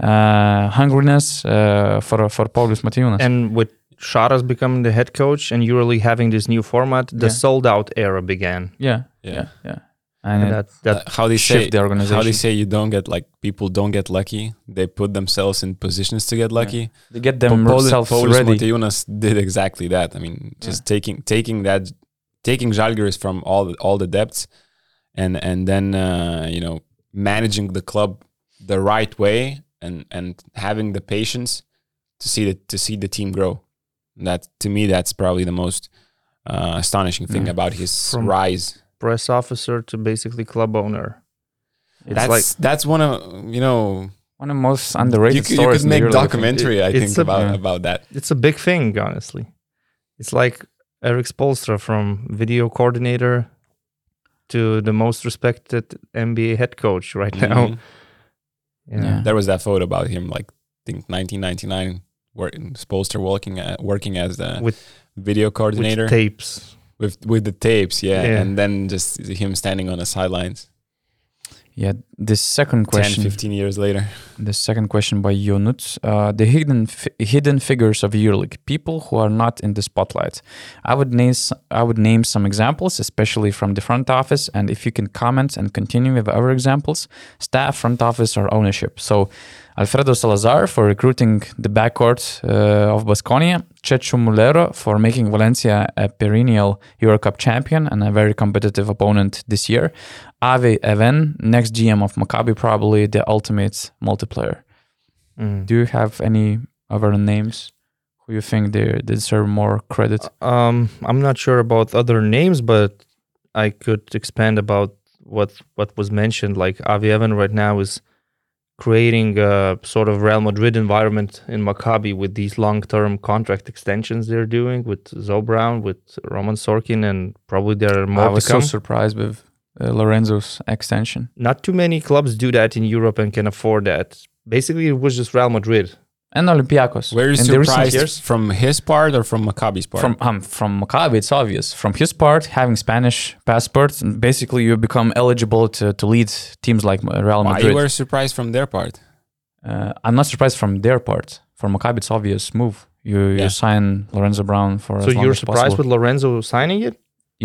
uh, hungriness uh, for for Paulius Motiejunas. And with Sharas becoming the head coach and EuroLeague having this new format, the Yeah. sold out era began. Yeah, Yeah. yeah, yeah. and, And it that that how they say shift the organization. how they say you don't get like people don't get lucky. They put themselves in positions to get lucky. they get themselves Paulius ready. Motiejunas did exactly that. I mean, just taking taking that taking Žalgiris from all the, all the depths, and and then uh, you know managing the club the right way and and having the patience to see the to see the team grow. That to me, that's probably the most uh, astonishing thing Yeah. about his From- rise. press officer to basically club owner. It's That's like that's one of you know One of the most underrated you, could- you stories. could in the make Euroleague, I think. documentary. I think a- about Yeah. about that. it's a big thing, honestly. It's like Eric Spoelstra from video coordinator to the most respected NBA head coach right now. Mhm. Yeah. Yeah. There was that photo about him, like I think 1999, where Spoelstra working at, working as the With, video coordinator with tapes. with with the tapes, yeah, Yeah. and then just him standing on the sidelines. Yeah, the second 10, question. 15 years later. The second question by Yonut. Uh, the hidden fi- hidden figures of EuroLeague, people who are not in the spotlight. I would name I would name some examples, especially from the front office, and if you can comment and continue with other examples, staff, front office, or ownership. So, Alfredo Salazar for recruiting the backcourt uh, of Basconia, Chechu Mulero for making Valencia a perennial Euro Cup champion and a very competitive opponent this year, Avi Even, next GM of Maccabi, probably the ultimate multiplayer. Mm. Do you have any other names who you think they, they deserve more credit? Um, I'm not sure about other names, but I could expand about what what was mentioned. Like Avi Even right now is creating a sort of Real Madrid environment in Maccabi with these long-term contract extensions they're doing with Zoe Brown, with Roman Sorkin, and probably there are more I was so surprised with uh, Lorenzo's extension. not too many clubs do that in Europe and can afford that. Basically, it was just Real Madrid. And Olympiacos. Were you in the recent surprised years, from his part or from Maccabi's part? from um, from Maccabi, it's obvious. From his part, having Spanish passports, basically you become eligible to, to lead teams like Real Why Madrid. you were surprised from their part? Uh, I'm not surprised from their part. For Maccabi, it's obvious move. You Yeah. you sign Lorenzo Brown for So as long you're as surprised possible. with Lorenzo signing it?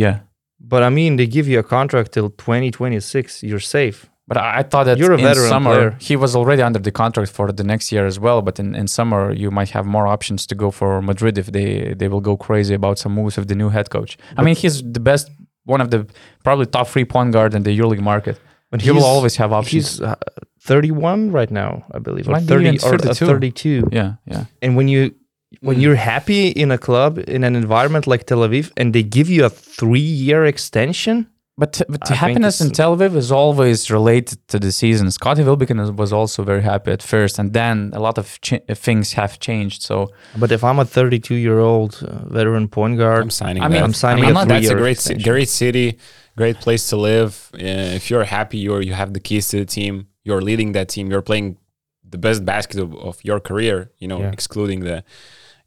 yeah. But I mean, they give you a contract till 2026. You're safe. But I, I thought that You're a in veteran summer player. he was already under the contract for the next year as well. But in, in summer you might have more options to go for Madrid if they they will go crazy about some moves with the new head coach. I mean, he's the best, one of the probably top three point guard in the EuroLeague market. But He will always have options. He's uh, 31 right now, I believe, or 30 or uh, 32. 32. Yeah, yeah. And when you when you're happy in a club in an environment like Tel Aviv, and they give you a three-year extension, But, but the happiness in Tel Aviv is always related to the season. Scotty Wilbekin is- was also very happy at first, and then a lot of ch- things have changed. So but if I'm a 32-year-old uh, veteran point guard, I'm signing. I mean, that. I'm signing I'm a not- that's a great, ci- extension. great city, great place to live. Uh, if you're happy, you're you have the keys to the team. You're leading that team. You're playing the best basket of, of your career. You know, Yeah. excluding the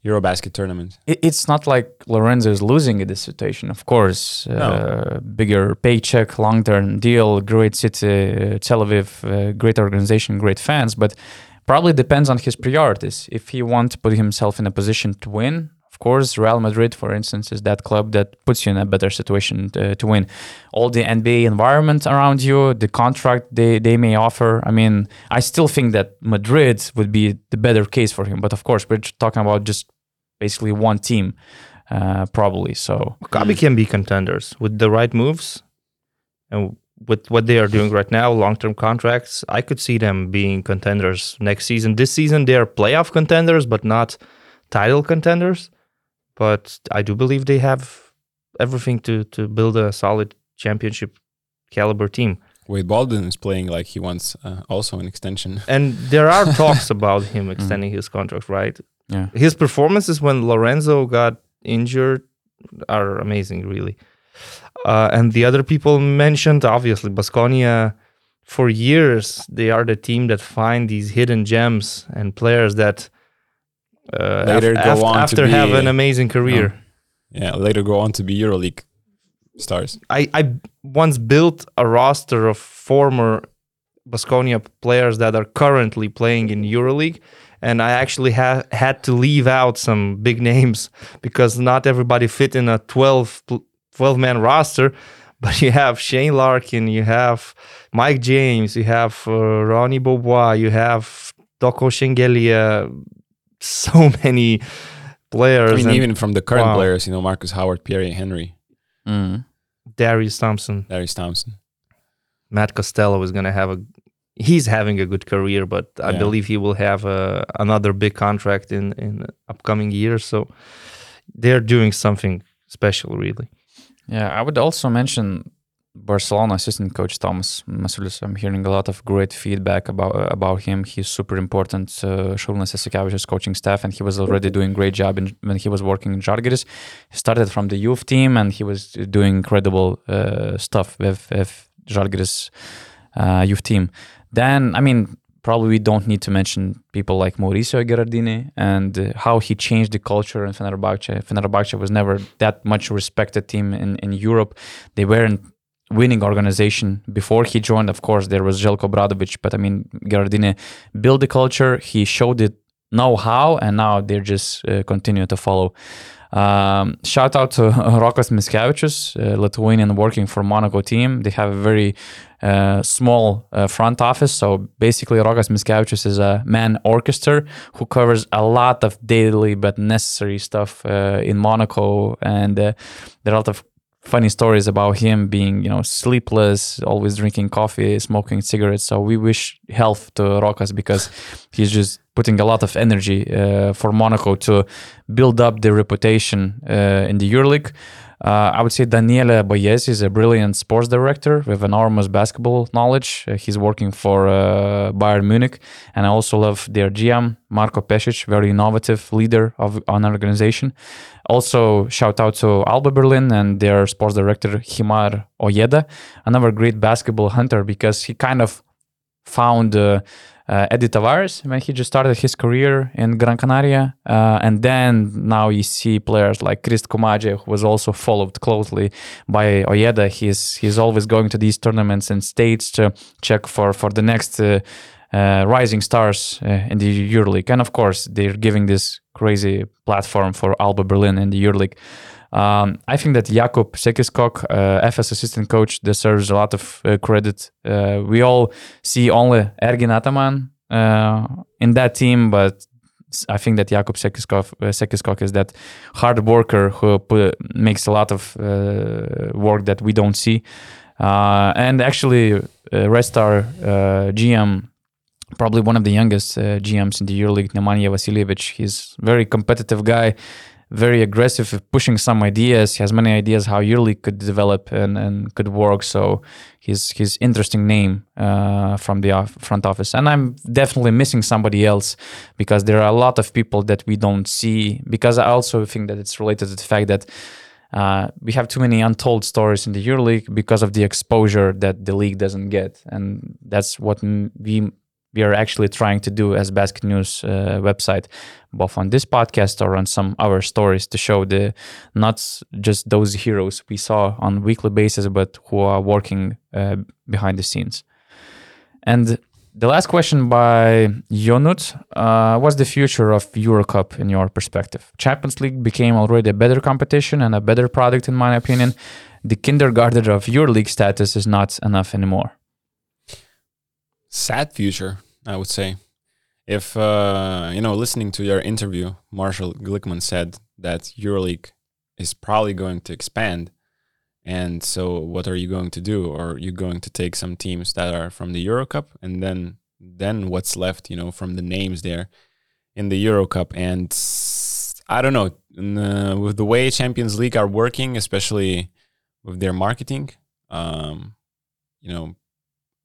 EuroBasket tournament. it's not like Lorenzo is losing in this situation. Of course, uh, bigger paycheck, long term deal, great city, uh, Tel Aviv, uh, great organization, great fans, but probably depends on his priorities. If he wants to put himself in a position to win, course, Real Madrid, for instance, is that club that puts you in a better situation to, to win. All the NBA environment around you, the contract they, they may offer. I mean, I still think that Madrid would be the better case for him. But of course, we're talking about just basically one team, uh, probably. So Maccabi can be contenders with the right moves and with what they are doing right now, long-term contracts. I could see them being contenders next season. This season, they are playoff contenders, but not title contenders. But I do believe they have everything to to build a solid championship caliber team. Wade Baldwin is playing like he wants uh, also an extension. And there are talks about him extending his contract, right? yeah. his performances when Lorenzo got injured are amazing, really. Uh, and the other people mentioned, obviously, Basconia. For years, they are the team that find these hidden gems and players that uh, Later af- go on to after have an amazing career. Yeah, later go on to be EuroLeague stars. I, I once built a roster of former Basconia players that are currently playing in EuroLeague, and I actually ha- had to leave out some big names because not everybody fit in a 12 12 man roster. but you have Shane Larkin, you have Mike James, you have uh, Ronnie Beaubois, you have Toko Shengelia, so many players. I mean, and even from the current Wow. players, you know, Marcus Howard, Pierria Henry, Mm. Darius Thompson, Darius Thompson. Matt Costello is going to have a. He's having a good career, but I Yeah. believe he will have a, another big contract in in upcoming years. So they're doing something special, really. Yeah, I would also mention Barcelona assistant coach Thomas Masiulis. I'm hearing a lot of great feedback about uh, about him. He's super important. Uh, Šarūnas Jasikevičius coaching staff, and he was already doing great job in, when he was working in Žalgiris. He started from the youth team, and he was doing incredible uh, stuff with, with Žalgiris uh, youth team. Then, I mean, probably we don't need to mention people like Maurizio Gherardini and uh, how he changed the culture in Fenerbahce. Fenerbahce was never that much respected team in, in Europe. They weren't winning organization before he joined. Of course, there was Željko Obradović, but I mean, Gherardini built the culture. He showed it know-how, and now they're just uh, continue to follow. Um, shout out to Rokas Miskevičius, uh, Lithuanian working for Monaco team. They have a very uh, small uh, front office. So basically, Rokas Miskevičius is a man orchestra who covers a lot of daily but necessary stuff uh, in Monaco, and uh, there are a lot of funny stories about him being, you know, sleepless, always drinking coffee, smoking cigarettes. So we wish health to Rokas because he's just putting a lot of energy uh, for Monaco to build up their reputation uh, in the EuroLeague. Uh, I would say Daniele Baiesi is a brilliant sports director with enormous basketball knowledge. Uh, he's working for uh, Bayern Munich, and I also love their GM Marko Pesic, very innovative leader of an organization. Also, shout out to Alba Berlin and their sports director Himar Ojeda, another great basketball hunter because he kind of found uh, Edy Tavares when he just started his career in Gran Canaria. Uh, and then now you see players like Christ Koumadje, who was also followed closely by Ojeda. He's he's always going to these tournaments and states to check for, for the next uh, uh, rising stars uh, in the EuroLeague. And of course, they're giving this crazy platform for Alba Berlin in the EuroLeague. Um, I think that Yakup Sekizkök, uh, Efes assistant coach, deserves a lot of uh, credit. Uh, we all see only Ergin Ataman uh, in that team, but I think that Yakup Sekizkök, uh, is that hard worker who put, makes a lot of uh, work that we don't see. And actually, Red Star GM probably one of the youngest uh, GMs in the EuroLeague, Nemanja Vasiljevic. He's very competitive guy, very aggressive, pushing some ideas. He has many ideas how EuroLeague could develop and, and could work. So he's he's interesting name uh, from the front office. And I'm definitely missing somebody else because there are a lot of people that we don't see. Because I also think that it's related to the fact that. Uh, we have too many untold stories in the EuroLeague because of the exposure that the league doesn't get, and that's what m- we we are actually trying to do as Basket News uh, website, both on this podcast or on some other stories to show the not just those heroes we saw on weekly basis, but who are working uh, behind the scenes. And the last question by Yonut uh, What's the future of Eurocup in your perspective? Champions League became already a better competition and a better product, in my opinion. The kindergarten of EuroLeague status is not enough anymore. Sad future, I would say. If uh, you know, listening to your interview, Marshall Glickman said that EuroLeague is probably going to expand, and so what are you going to do? Or are you going to take some teams that are from the Eurocup, and then then what's left, you know, from the names there in the Eurocup? And I don't know, n- uh, with the way Champions League are working, especially with their marketing, um, you know,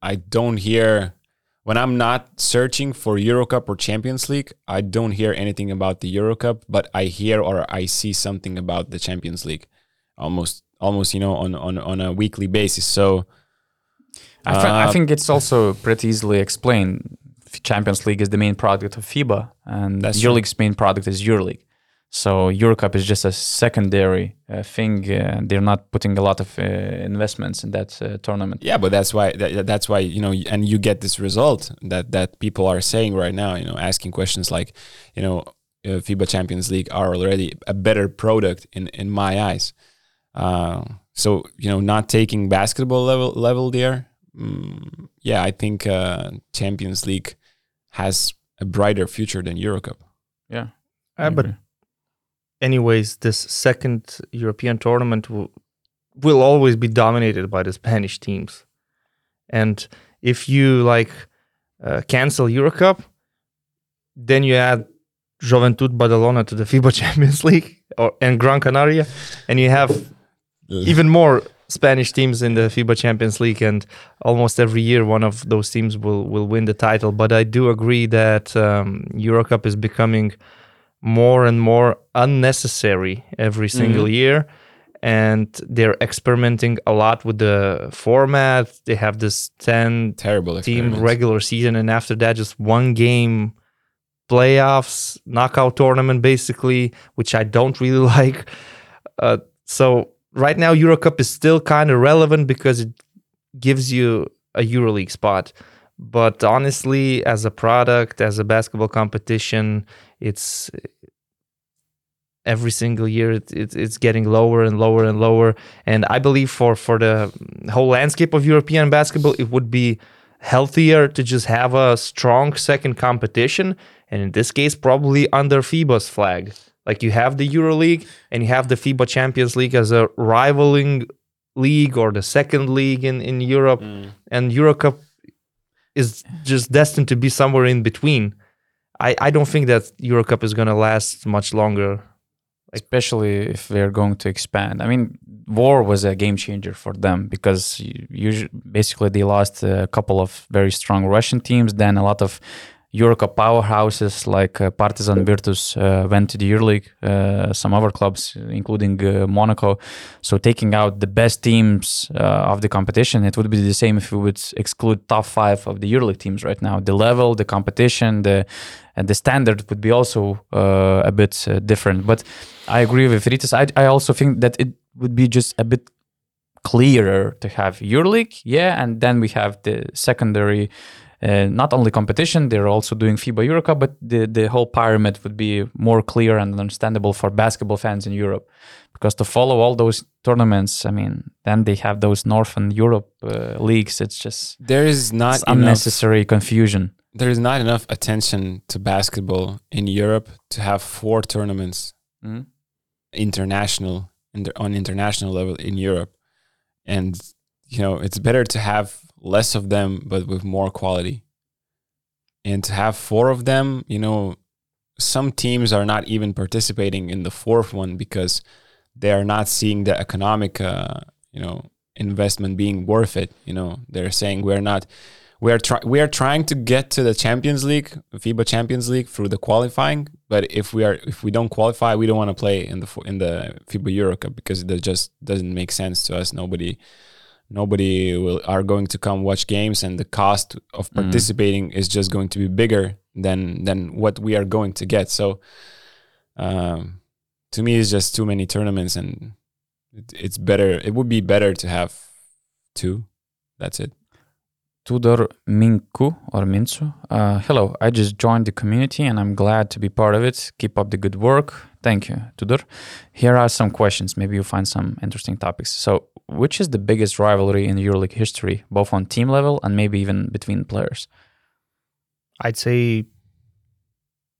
I don't hear when I'm not searching for Eurocup or Champions League, I don't hear anything about the Eurocup, but I hear or I see something about the Champions League almost almost you know on on, on a weekly basis. So I, I Uh, think it's also pretty easily explained. Champions League is the main product of FIBA, and. EuroLeague's main product is EuroLeague. So Eurocup is just a secondary uh, thing. Uh, they're not putting a lot of uh, investments in that uh, tournament. yeah, but that's why that, that's why you know and you get this result that that people are saying right now, you know, asking questions like, you know, uh, FIBA Champions League are already a better product in in my eyes. Uh, so you know, not taking basketball level level there. Mm, yeah, I think uh, Champions League has a brighter future than Eurocup. Yeah. Uh, but agree. Anyways, this second European tournament will, will always be dominated by the Spanish teams. And if you like uh, cancel Eurocup, then you add Joventut Badalona to the FIBA Champions League or and Gran Canaria, and you have even more Spanish teams in the FIBA Champions League, and almost every year one of those teams will will win the title. But I do agree that um, Eurocup is becoming more and more unnecessary every single year, and they're experimenting a lot with the format. They have this ten terrible team regular season, and after that, just one game playoffs, knockout tournament, basically, which I don't really like. Uh, so right now, Eurocup is still kind of relevant because it gives you a EuroLeague spot. But honestly, as a product, as a basketball competition, it's every single year it, it, it's getting lower and lower and lower. And I believe for for the whole landscape of European basketball, it would be healthier to just have a strong second competition, and in this case, probably under FIBA's flag. Like you have the EuroLeague and you have the FIBA Champions League as a rivaling league or the second league in, in Europe, mm. and Eurocup is just destined to be somewhere in between. I, I don't think that Eurocup is going to last much longer. Especially if they're going to expand. I mean, war was a game changer for them because usually, basically they lost a couple of very strong Russian teams. Then a lot of Eurocup powerhouses like uh, Partizan Virtus uh, went to the EuroLeague. Uh, some other clubs, including uh, Monaco. So taking out the best teams uh, of the competition, it would be the same if we would exclude top five of the EuroLeague teams right now. The level, the competition, the and the standard would be also uh, a bit different. But I agree with Rytis. I, I also think that it would be just a bit clearer to have EuroLeague, yeah, and then we have the secondary, uh, not only competition, they're also doing FIBA Eurocup, but the, the whole pyramid would be more clear and understandable for basketball fans in Europe. Because to follow all those tournaments, I mean, then they have those Northern Europe uh, leagues. It's just There is not enough unnecessary confusion. there is not enough attention to basketball in Europe to have four tournaments Mhm. international and on international level in Europe, and you know it's better to have less of them but with more quality, and to have four of them. You know, some teams are not even participating in the fourth one because they are not seeing the economic, uh, you know, investment being worth it. You know, they're saying we're not we are try- we are trying to get to the Champions League, FIBA Champions League through the qualifying. But if we are if we don't qualify, we don't want to play in the in the FIBA Euro Cup because that just doesn't make sense to us. Nobody nobody will are going to come watch games, and the cost of participating is just going to be bigger than than what we are going to get. So, um, to me, it's just too many tournaments, and it, it's better. It would be better to have two. That's it. Tudor Minku or Minsu. Uh, hello, I just joined the community and I'm glad to be part of it. Keep up the good work. Thank you, Tudor. Here are some questions. Maybe you'll find some interesting topics. So, which is the biggest rivalry in EuroLeague history, both on team level and maybe even between players? I'd say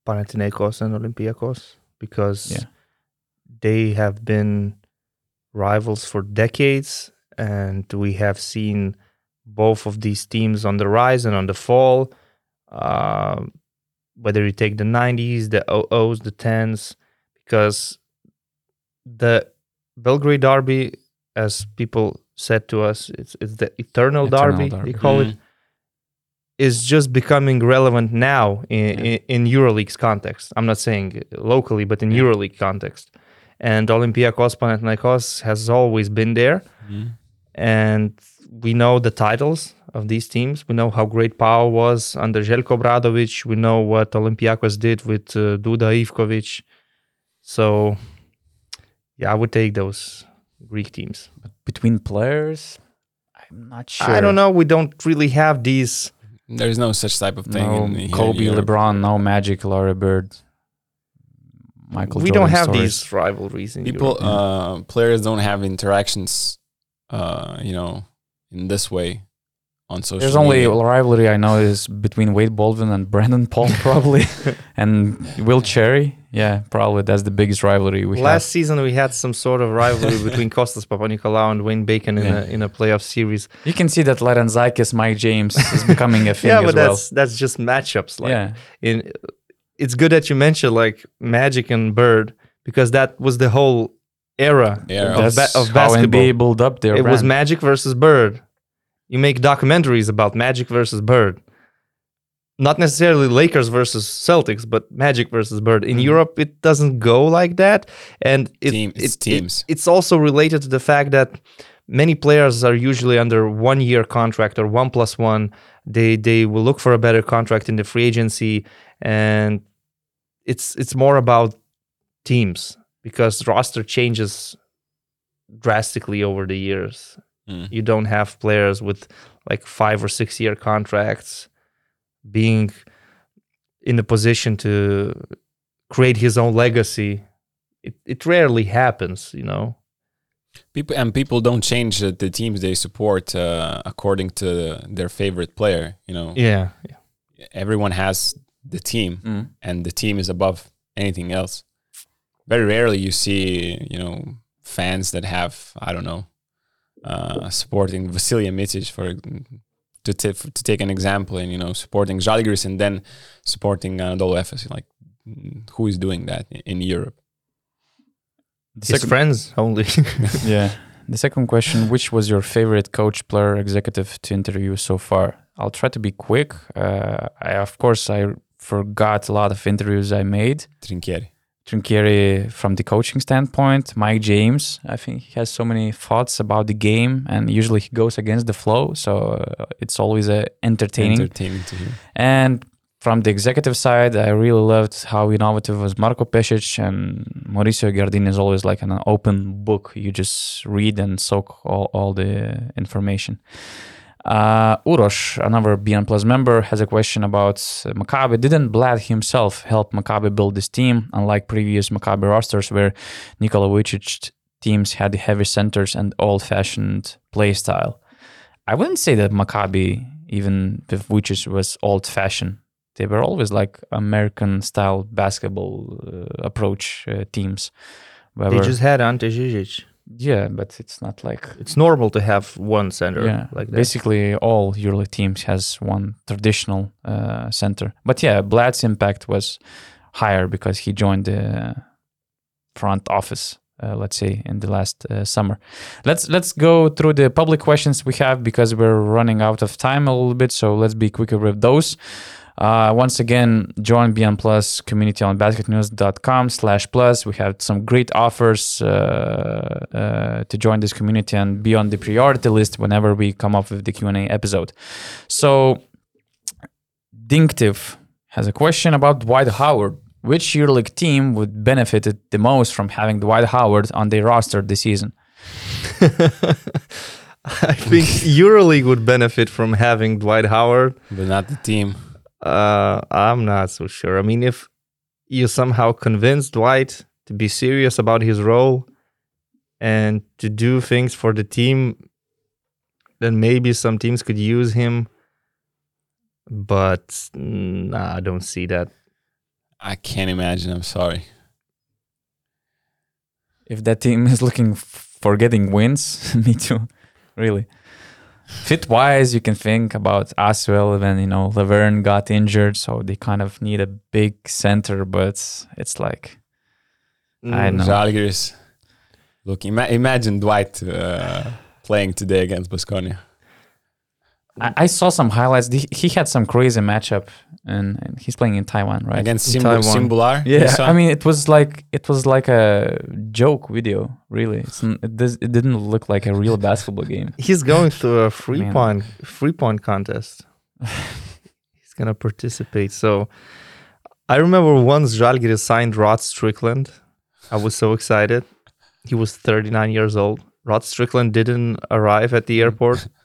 Panathinaikos and Olympiacos because Yeah. they have been rivals for decades, and we have seen both of these teams on the rise and on the fall. Uh, whether you take the 90s, the 00s, the 10s, because the Belgrade Derby, as people said to us, it's it's the eternal, Eternal derby, derby. they call it Mm. is just becoming relevant now in, Yeah. in, in EuroLeague's context. I'm not saying locally, but in Yeah. EuroLeague context. And Olympiacos Panathinaikos has always been there. Mhm. And we know the titles of these teams. We know how great power was under Željko Obradović. We know what Olympiacos did with uh, Duda Ivkovic. So, yeah, I would take those Greek teams. But Between players, I'm not sure. I don't know. We don't really have these. There's no such type of thing. No in, here in Kobe, Europe. LeBron, no Magic, Larry Bird, Michael. we don't have stories. these rivalries in People, uh, players don't have interactions uh, you know, in this way on social. There's only media. a rivalry I know is between Wade Baldwin and Brandon Paul, probably, and Will Cherry. Yeah, probably that's the biggest rivalry we had. Last season we had some sort of rivalry between Kostas Papanikolaou and Dwayne Bacon in Yeah. a in a playoff series. You can see that Larentzakis, Mike James is becoming a thing yeah, as but well. that's that's just matchups. Like yeah, in it's good that you mentioned like Magic and Bird because that was the whole era Era. of, that's ba- of how basketball. NBA built up their it was. Magic versus Bird. You make documentaries about Magic versus Bird. Not necessarily Lakers versus Celtics, but Magic versus Bird. In Mhm. Europe, it doesn't go like that, and it, Team- it's it- it- teams. it's also related to the fact that many players are usually under one year contract or one plus one. They they will look for a better contract in the free agency, and it's it's more about teams because roster changes drastically over the years. Mm. You don't have players with like five or six year contracts being in the position to create his own legacy. It it rarely happens, you know. People and people don't change the, the teams they support uh, according to their favorite player. You know, Yeah. yeah. everyone has the team, Mm. and the team is above anything else. Very rarely you see, you know, fans that have I don't know, uh, supporting Vasilije Micić for to t- to take an example, and you know, supporting Žalgiris and then supporting Anadolu Efes. Like, who is doing that i- in Europe? The His second- friends only. yeah. The second question: Which was your favorite coach, player, executive to interview so far? I'll try to be quick. Uh, I, of course, I forgot a lot of interviews I made. Trinchieri. Trinchieri from the coaching standpoint. Mike James, I think he has so many thoughts about the game, and usually he goes against the flow, so uh, it's always uh, entertaining. Entertaining to hear. And from the executive side, I really loved how innovative was Marko Pesic and Maurizio Gherardini is always like an open book. You just read and soak all, all the information. Uh, Urosh, another BN Plus member, has a question about uh, Maccabi. Didn't Blatt himself help Maccabi build this team, unlike previous Maccabi rosters where Nikola Vujčić teams had heavy centers and old-fashioned play style? I wouldn't say that Maccabi, even with Vujčić, was old-fashioned. They were always like American-style basketball uh, approach uh, teams. they just had Ante Žižić. Yeah, but it's not like It's normal to have one center yeah, like that. basically all EuroLeague teams has one traditional uh, center. But yeah, Blatt's impact was higher because he joined the front office. Uh, let's say in the last uh, summer. Let's let's go through the public questions we have because we're running out of time a little bit. So let's be quicker with those. Uh, once again, join BN Plus community on basketnews.com slash plus. We have some great offers uh, uh, to join this community and be on the priority list whenever we come up with the Q&A episode. So, Dinctive has a question about Dwight Howard. Which EuroLeague team would benefit the most from having Dwight Howard on their roster this season? I think EuroLeague would benefit from having Dwight Howard. but not the team. Uh, I'm not so sure. I mean, if you somehow convince Dwight to be serious about his role and to do things for the team, then maybe some teams could use him. But mm, nah, I don't see that. I can't imagine. I'm sorry. If that team is looking for getting wins, me too, really. Fit wise, you can think about ASVEL when you know Laverne got injured, so they kind of need a big center, but it's like I Mm, know. Žalgiris. Look, ima- imagine Dwight uh, playing today against Basconia. I, I saw some highlights. He, he had some crazy matchup, and, and he's playing in Taiwan, right? Against In Taiwan. Simbular. Yeah, saw? I mean, it was like it was like a joke video. Really, it's, it, does, it didn't look like a real basketball game. He's going through a free Man. point free point contest. He's gonna participate. So I remember once Žalgiris signed Rod Strickland. I was so excited. He was 39 years old. Rod Strickland didn't arrive at the airport.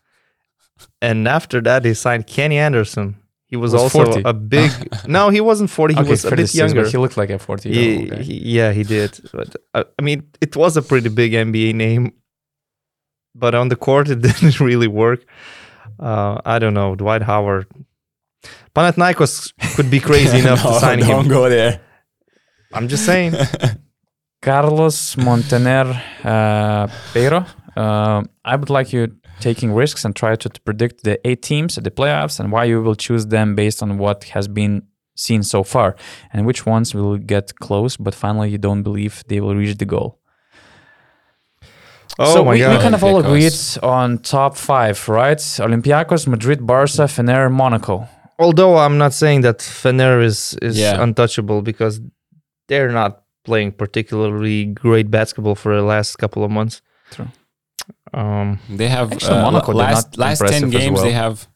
and after that, they signed Kenny Anderson. He was, Was also 40. a big. no, he wasn't 40. He okay, was a bit younger. but he looked like a forty year He- old guy. he- yeah, he did. But uh, I mean, it was a pretty big NBA name. but on the court it didn't really work. Uh, I don't know. Dwight Howard, Panathinaikos could be crazy enough No, to sign don't him. go there. I'm just saying. Carlos Montaner uh, Peiro. Uh, I would like you taking risks and try to, to predict the eight teams at the playoffs and why you will choose them based on what has been seen so far and which ones will get close, but finally you don't believe they will reach the goal. Oh so my we, god! we kind of all agreed Olympiacos. on top five, right? Olympiacos, Madrid, Barca, Fener, Monaco. Although I'm not saying that Fener is is Yeah. untouchable because they're not playing particularly great basketball for the last couple of months. True. Um, They have Actually, uh, Monaco, they're last last ten games. well. They have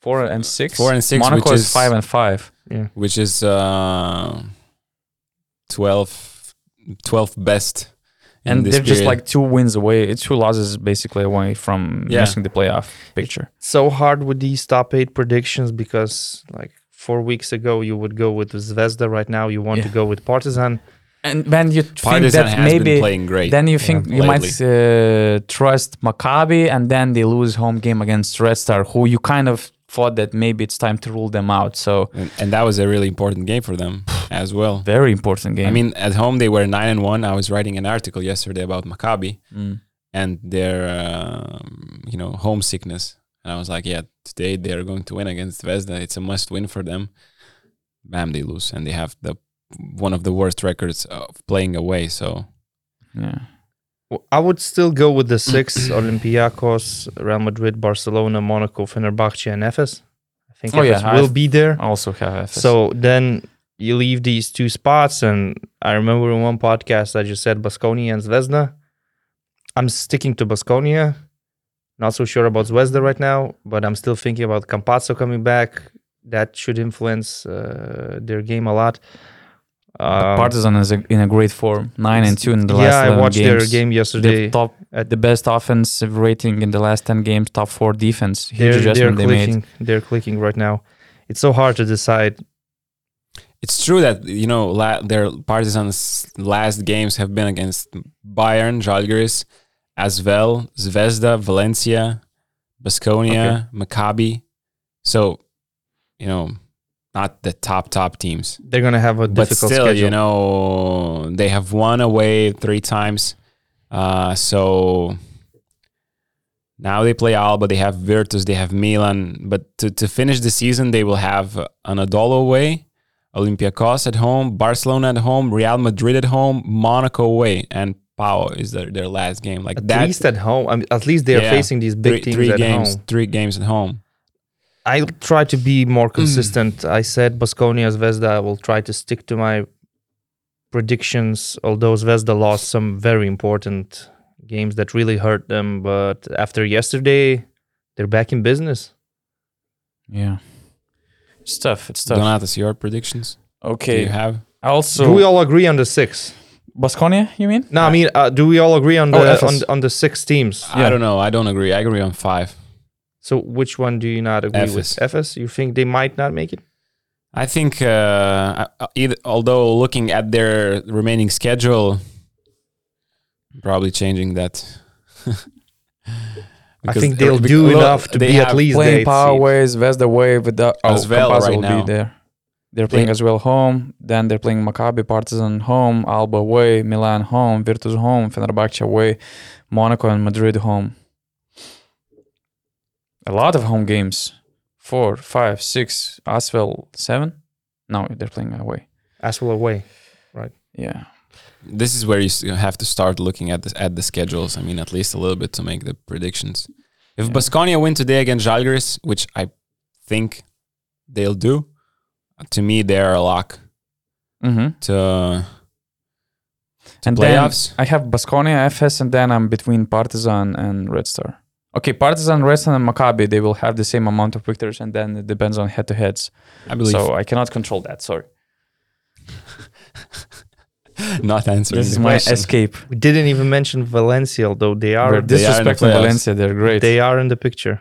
Four and six. Four and six, Monaco which is, is- five and five. which is uh, 12, 12th best. And they're just like two wins away. It's two losses basically away from Yeah. missing the playoff picture. so hard with these top eight predictions because like four weeks ago you would go with Zvezda. Right now you want to go with Partizan. And then you think that maybe playing great. then you think you might uh, trust Maccabi, and then they lose home game against Red Star, who you kind of thought that maybe it's time to rule them out. So and, and that was a really important game for them as well. very important game. I mean, at home they were nine and one. I was writing an article yesterday about Maccabi Mm. and their, um, you know, homesickness. And I was like, yeah, today they are going to win against Zvezda. It's a must win for them. Bam, they lose, and they have the one of the worst records of playing away. So yeah. W- I would still go with the six: Olympiacos, Real Madrid, Barcelona, Monaco, Fenerbahce, and Efes. I think Oh, yeah, Efes will I've- be there. Also have Efes. So then you leave these two spots, and I remember in one podcast I just said Basconia and Zvezda. I'm sticking to Basconia. Not so sure about Zvezda right now, but I'm still thinking about Campazzo coming back. That should influence uh, their game a lot. But Um, Partizan is a, in a great form, nine and two in the last. yeah, I watched games. their game yesterday. They've top at- the best offensive rating in the last ten games, top four defense. Huge They're, they're adjustment they made. clicking. They're clicking right now. It's so hard to decide. it's true that you know la- their Partizan's last games have been against Bayern, Žalgiris, as well Zvezda, Valencia, Basconia, Maccabi. So, you know, not the top top teams, They're gonna have a but difficult still, schedule. you know, they have won away three times. Uh, so now they play Alba, they have Virtus, they have Milan. But to, to finish the season, they will have an Anadolu away, Olympiacos at home, Barcelona at home, Real Madrid at home, Monaco away, and Pau is their, their last game. Like at that, least at home. I mean, at least they are Yeah. facing these big three, teams three at games, home. three games at home. I'll try to be more consistent. I said Basconia Zvezda. I will try to stick to my predictions. Although Zvezda lost some very important games that really hurt them, but after yesterday, they're back in business. Yeah, it's tough. It's tough. Donatas, your predictions? Okay, Do you have? Also, do we all agree on the six? Basconia, you mean? No, I mean, uh, do we all agree on Oh, the Efes. on, on the six teams? I don't know. I don't agree. I agree on five. So which one do you not agree with? Efes. Efes? You think they might not make it? I think, uh, uh, either, although looking at their remaining schedule, probably changing that. I think they'll do enough to be at least playing eighth Power seed. Ways, Zvezda Way the oh, As well right will now. be there. They're playing They- as well home. Then they're playing Maccabi, Partizan home, Alba away, Milan home, Virtus home, Fenerbahce away, Monaco and Madrid home. A lot of home games. Four, five, six, Asvel seven. No, they're playing away. As well away. Right. Yeah. This is where you have to start looking at the, at the schedules. I mean, at least a little bit to make the predictions. If Yeah. Basconia win today against Žalgiris, which I think they'll do, to me they're a lock Mm-hmm. to, to And playoffs. then I have Basconia, Efes, and then I'm between Partizan and Red Star. Okay, Partizan, Red Star, and Maccabi, they will have the same amount of victories, and then it depends on head to heads. I believe So I cannot control that. Sorry. not answering This is my question. escape. We didn't even mention Valencia, although they are We're They are in the. Valencia. They're great. They, they are in the picture.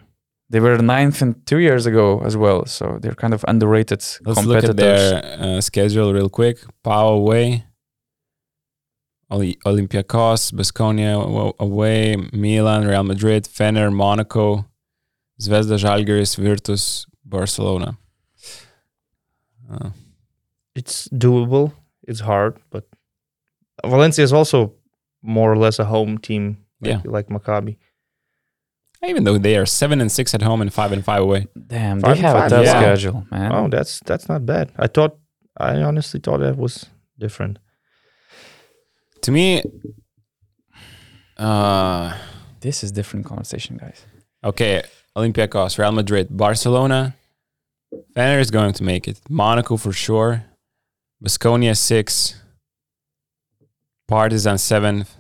They were ninth and two years ago as well. So they're kind of underrated Let's look at their uh, schedule real quick. Pau away, Oli- Olympiacos, Basconia away, Milan, Real Madrid, Fener, Monaco, Zvezda, Žalgiris, Virtus, Barcelona. Uh, It's doable. It's hard, but Valencia is also more or less a home team, like, like Maccabi. even though they are seven and six at home and five and five away. Damn, Five they and have a tough yeah. schedule, man. Oh, that's that's not bad. I thought, I honestly thought that was different. To me, uh, This is different conversation, guys. okay, Olympiacos, Real Madrid, Barcelona, Fener is going to make it. Monaco for sure. Basconia six, Partizan seventh,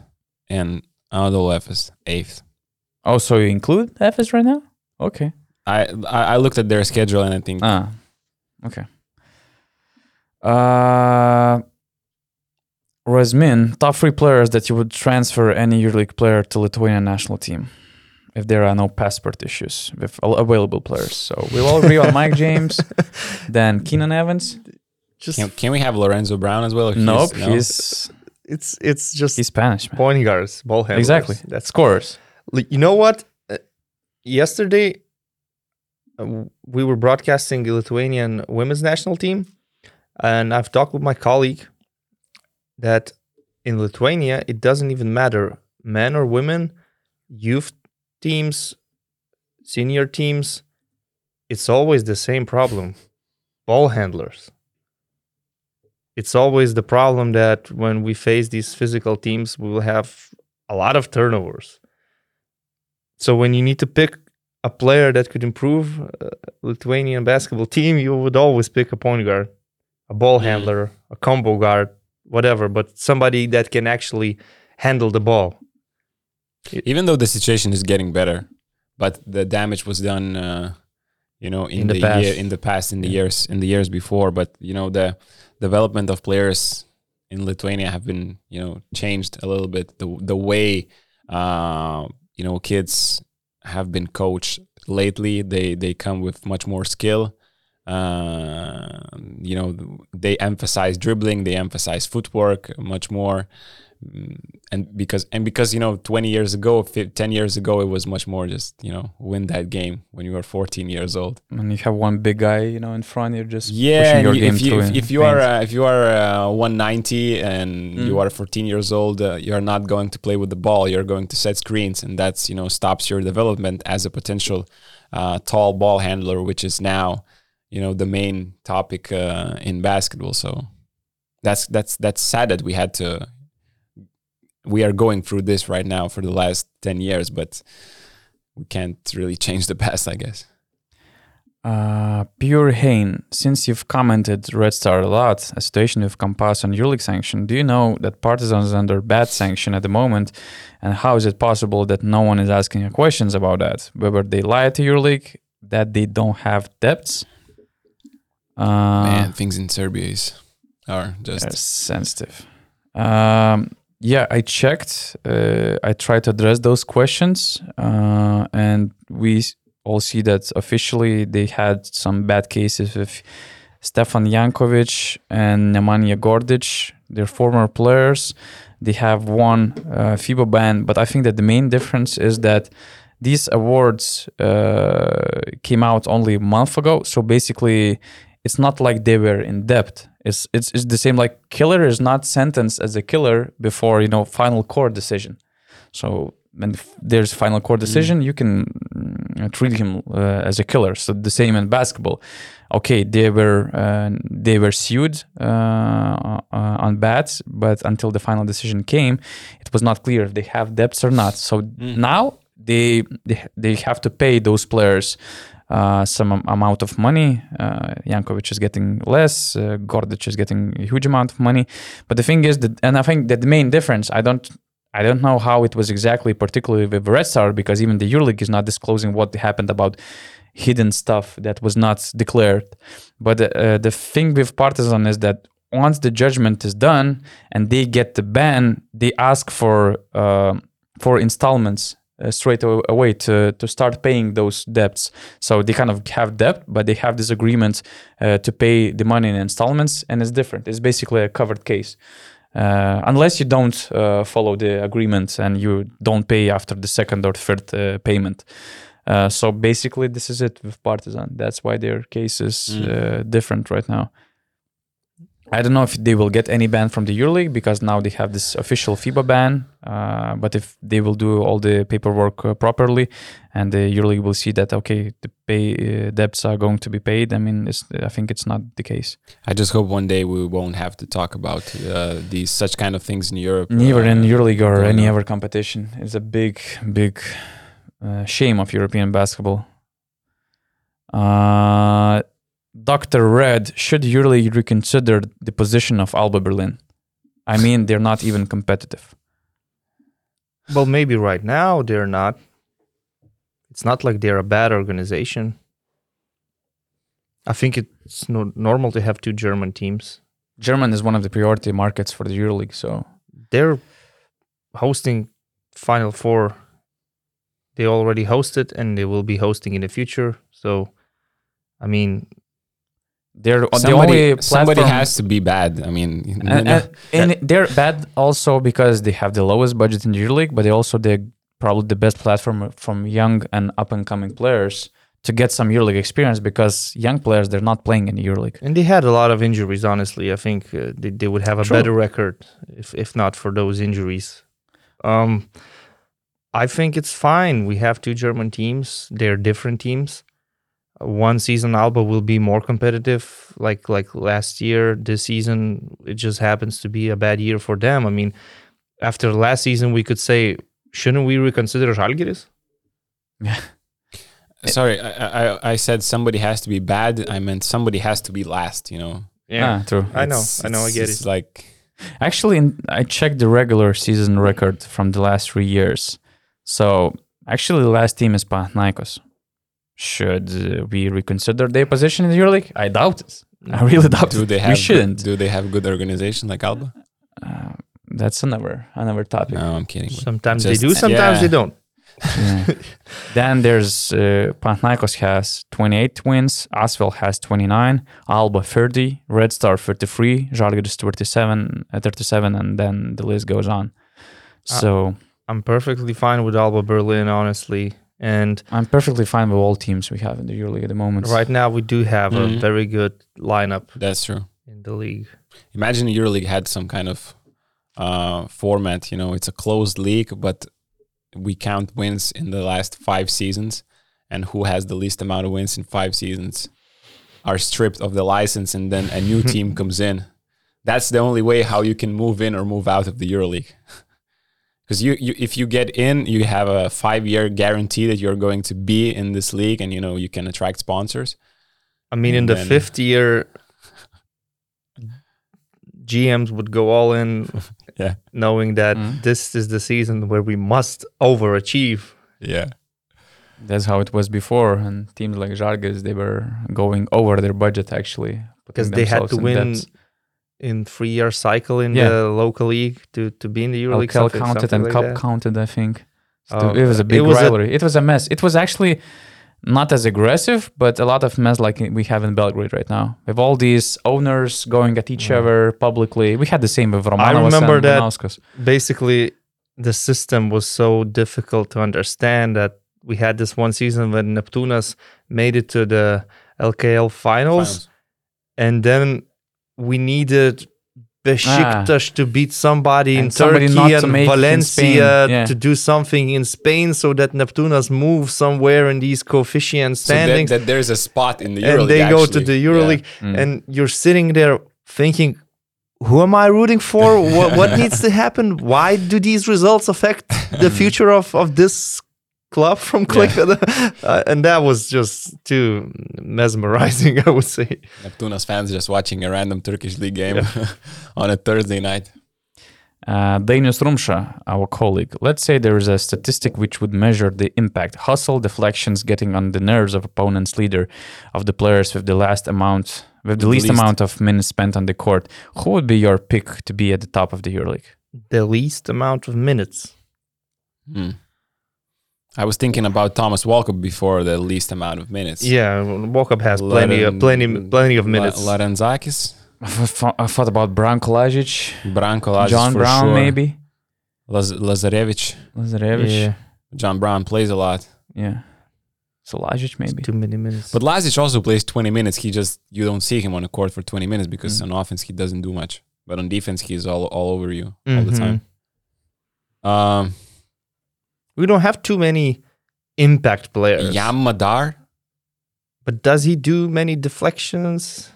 and Anadolu Efes eighth. Oh, so you include Efes right now? Okay. I, I I looked at their schedule and I think Ah, okay. Uh, Razmin, top three players that you would transfer any EuroLeague player to Lithuanian national team if there are no passport issues with available players. So we'll all agree on Mike James, then Keenan Evans. Just can, can we have Lorenzo Brown as well? Or Nope, no? he's it's it's just he's Spanish, man. point guards, ball handlers. Exactly. That's Scorers. Like, you know what? Uh, yesterday, uh, we were broadcasting the Lithuanian women's national team, and I've talked with my colleague that in Lithuania it doesn't even matter men or women, youth teams, senior teams. It's always the same problem: ball handlers. It's always the problem that when we face these physical teams, we will have a lot of turnovers. So when you need to pick a player that could improve uh, Lithuanian basketball team, you would always pick a point guard, a ball handler, a combo guard, whatever, but somebody that can actually handle the ball. even though the situation is getting better, but the damage was done, uh, you know, in, In the the, past. year, in the past, in the Yeah. years, in the years before. But you know, the development of players in Lithuania have been, you know, changed a little bit. The the way, uh, you know, kids have been coached lately. They they come with much more skill. Uh, you know, they emphasize dribbling. They emphasize footwork much more Mm, and because and because you know 20 years ago fif- 10 years ago it was much more just you know win that game when you were 14 years old And you have one big guy, you know, in front, you're just yeah pushing and your you- if you if, if you are uh, if you are uh, 190 and you Mm. are 14 years old uh, you're not going to play with the ball you're going to set screens and that's you know stops your development as a potential uh, tall ball handler which is now you know the main topic uh, in basketball so that's that's that's sad that we had to we are going through this right now for the last 10 years but we can't really change the past i guess Uh, Pure Hain, since you've commented Red Star a lot, a situation with Compass and EuroLeague sanction, do you know that Partizan is under bad sanction at the moment? And how is it possible that no one is asking questions about that? Whether they lie to EuroLeague, that they don't have debts? Uh, man things in serbia is are just sensitive. Um, yeah, I checked. Uh, I tried to address those questions, uh, and we all see that officially they had some bad cases with Stefan Jankovic and Nemanja Gordic. They're former players. They have one uh, FIBA ban, but I think that the main difference is that these awards uh, came out only a month ago. So basically, it's not like they were in debt. It's it's it's the same. Like killer is not sentenced as a killer before you know final court decision. So when there's final court decision, you can mm, treat him uh, as a killer. So the same in basketball. Okay, they were uh, they were sued uh, uh, on bats, but until the final decision came, it was not clear if they have debts or not. So now they, they they have to pay those players uh, some amount of money. Uh, Jankovic is getting less. Uh, Gordic is getting a huge amount of money. But the thing is that, and I think that the main difference, I don't, I don't know how it was exactly, particularly with Red Star, because even the EuroLeague is not disclosing what happened about hidden stuff that was not declared. But uh, the thing with Partizan is that once the judgment is done and they get the ban, they ask for uh, for installments uh, straight away to to start paying those debts. So they kind of have debt, but they have this agreement uh, to pay the money in installments, and it's different. It's basically a covered case. uh, unless you don't uh, follow the agreement and you don't pay after the second or third uh, payment. Uh, so basically, this is it with Partizan. That's why their case is Mm. uh, different right now. I don't know if they will get any ban from the EuroLeague because now they have this official FIBA ban. Uh, but if they will do all the paperwork uh, properly, and the EuroLeague will see that okay, the pay uh, debts are going to be paid. I mean, it's, I think it's not the case. I just hope one day we won't have to talk about uh, these such kind of things in Europe. Neither uh, in EuroLeague or any other competition. It's a big, big uh, shame of European basketball. Uh, Dr. Red, should EuroLeague reconsider the position of Alba Berlin? I mean, they're not even competitive. Well, maybe right now they're not. It's not like they're a bad organization. I think it's no- normal to have two German teams. German is one of the priority markets for the EuroLeague, so They're hosting Final Four. They already hosted and they will be hosting in the future. So, I mean, they're the somebody, only somebody has to be bad. I mean, you and, know, and, and they're bad also because they have the lowest budget in the EuroLeague, but they also they're probably the best platform from young and up and coming players to get some EuroLeague experience because young players they're not playing in the EuroLeague. and they had a lot of injuries. Honestly, I think uh, they, they would have a True. better record if if not for those injuries. Um, I think it's fine. We have two German teams. They're different teams. One season Alba will be more competitive, like like last year. This season it just happens to be a bad year for them. I mean, after last season, we could say, shouldn't we reconsider Žalgiris? sorry, I, I I said somebody has to be bad. I meant somebody has to be last. You know, Ah, true. I know, It's- I know, I it's- get it's it. Like Actually, in, I checked the regular season record from the last three years. So actually, the last team is Panathinaikos. Should uh, we reconsider their position in the EuroLeague? I doubt it. I really doubt do it. they have we shouldn't. do they have good organization like Alba? Uh, that's another another topic. No, I'm kidding. Sometimes Just- they do, sometimes yeah. they don't. Yeah. then there's uh, Panathinaikos has 28 wins, Asvel has 29, Alba 30, Red Star 33, Žalgiris 37, uh, 37, and then the list goes on. Uh, So I'm perfectly fine with Alba Berlin, honestly. And I'm perfectly fine with all teams we have in the EuroLeague at the moment. right now, we do have Mhm. a very good lineup That's true. in the league. Imagine the EuroLeague had some kind of uh, format. You know, it's a closed league, but we count wins in the last five seasons, and who has the least amount of wins in five seasons are stripped of the license, and then a new team comes in. That's the only way how you can move in or move out of the EuroLeague. Because you, you, if you get in, you have a five-year guarantee that you're going to be in this league, and you know you can attract sponsors. I mean, in the then- fifth year, GMs would go all in, Yeah. knowing that Mhm. this is the season where we must overachieve. Yeah. That's how it was before. And teams like Žalgiris, they were going over their budget actually. Because they had to win debt. In three-year cycle in Yeah. the local league to, to be in the EuroLeague. LKL counted and like Cup that. counted, I think. So Oh, it was a it big was a- rivalry. it was a mess. It was actually not as aggressive, but a lot of mess like we have in Belgrade right now. With all these owners going at each Yeah. other publicly. We had the same with Romanovas remember and that- basically the system was so difficult to understand that we had this one season when Neptunas made it to the LKL finals, Finals. and then we needed Besiktas to beat somebody in Ah. Somebody Turkey and make Valencia yeah. to do something in Spain so that Neptunas move somewhere in these coefficient So that, standings that there's a spot in the EuroLeague. and they go to actually. the Yeah. EuroLeague Mm. and you're sitting there thinking who am I rooting for? what, what needs to happen? Why do these results affect the future of, of this club from Klaipeda? Uh, and that was just too mesmerizing, I would say. Neptunas fans just watching a random Turkish league game on a Thursday night. Uh, Dainius Rumsha, our colleague, let's say there is a statistic which would measure the impact, hustle, deflections, getting on the nerves of opponent's leader, of the players with the last amount, with the The least, least. amount of minutes spent on the court. Who would be your pick to be at the top of the EuroLeague? The least amount of minutes. Hmm. I was thinking about Thomas Walkup before the least amount of minutes. Yeah, Walkup has plenty of plenty plenty of minutes. Larentzakis. I thought I thought about Branko Lajic, Branko Lazic John for Brown, sure. maybe. Laz- Lazarevich. Lazarevich. Yeah, John Brown plays a lot. Yeah. So Lajic, maybe. too many minutes. But Lazic also plays 20 minutes. He just you don't see him on the court for 20 minutes because Mm. on offense he doesn't do much. But on defense he's all all over you all the Mhm. time. Um we don't have too many impact players. Yam Madar? But does he do many deflections?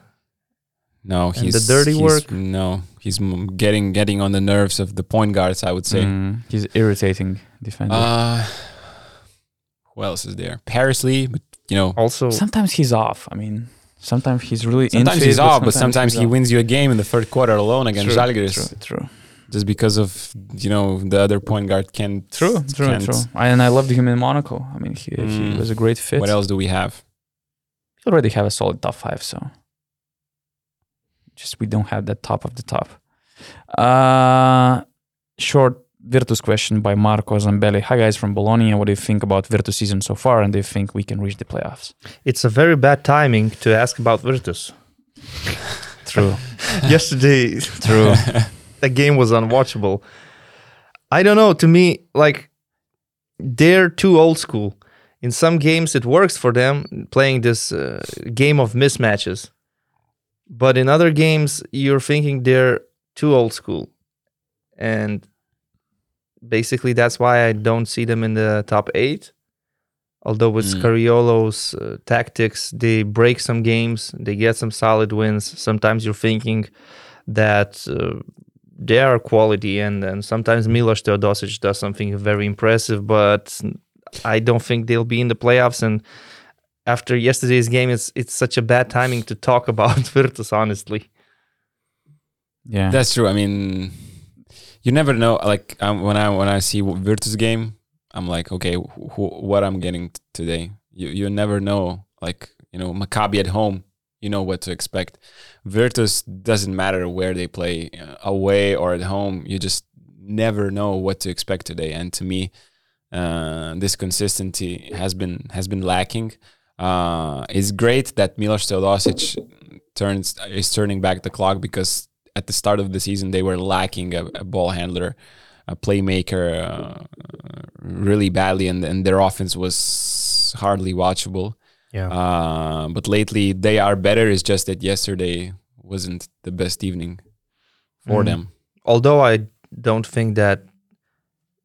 No, he's the dirty he's- work? No, he's getting getting on the nerves of the point guards. I would say. Mm, he's irritating defender. Uh, who else is there? Paris Lee, but you know, Also, sometimes he's off. I mean, sometimes he's really sometimes into he's off, but sometimes he's he off. wins you a game in the third quarter alone against True, Žalgiris, True, true, just because of you know the other point guard can't. true, true, can't- true. And I loved him in Monaco. I mean, he, he Mm. was a great fit. What else do we have? We already have a solid top five, so just we don't have that top of the top. Uh, short Virtus question by Marco Zambelli. Hi guys from Bologna. What do you think about Virtus season so far, and do you think we can reach the playoffs? it's a very bad timing to ask about Virtus. True, Yesterday, true. the game was unwatchable. I don't know. To me, like they're too old school. In some games, it works for them playing this uh, game of mismatches, but in other games, you're thinking they're too old school, and basically that's why I don't see them in the top eight. Although with Mm. Scariolo's uh, tactics, they break some games, they get some solid wins. Sometimes you're thinking that uh, they are quality, and and sometimes Milos Teodosic does something very impressive, but I don't think they'll be in the playoffs. And after yesterday's game, it's it's such a bad timing to talk about Virtus, honestly. Yeah, That's true. I mean, you never know. Like um, when I when I see Virtus game, I'm like, okay, wh- wh- what I'm getting t- today. You you never know. Like you know, Maccabi at home, you know what to expect. Virtus doesn't matter where they play, uh, away or at home. You just never know what to expect today. And to me, uh, this consistency has been has been lacking. Uh, it's great that Milos Teodosic turns is turning back the clock because at the start of the season they were lacking a, a ball handler, a playmaker, uh, really badly, and, and their offense was hardly watchable. Yeah. Uh, but lately they are better. It's just that yesterday wasn't the best evening for Mm. them. Although I don't think that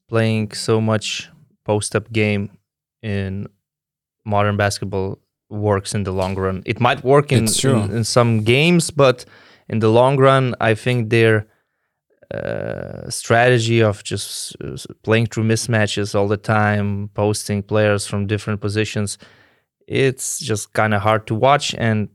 playing so much post-up game in modern basketball works in the long run. It might work in, in, in some games, but in the long run, I think their uh, strategy of just uh, playing through mismatches all the time, posting players from different positions, it's just kind of hard to watch. And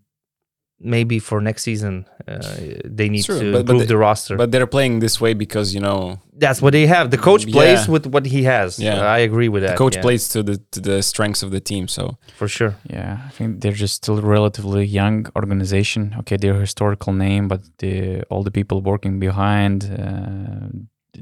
maybe for next season, uh, they need True, to but- but they- the roster. But they're playing this way because you know That's what they have. The coach plays with what he has. Yeah. I agree with that. the that. coach yeah, plays to the to the strengths of the team. So for sure. Yeah, I think they're just still relatively young organization. Okay, they're a historical name, but the, all the people working behind, uh,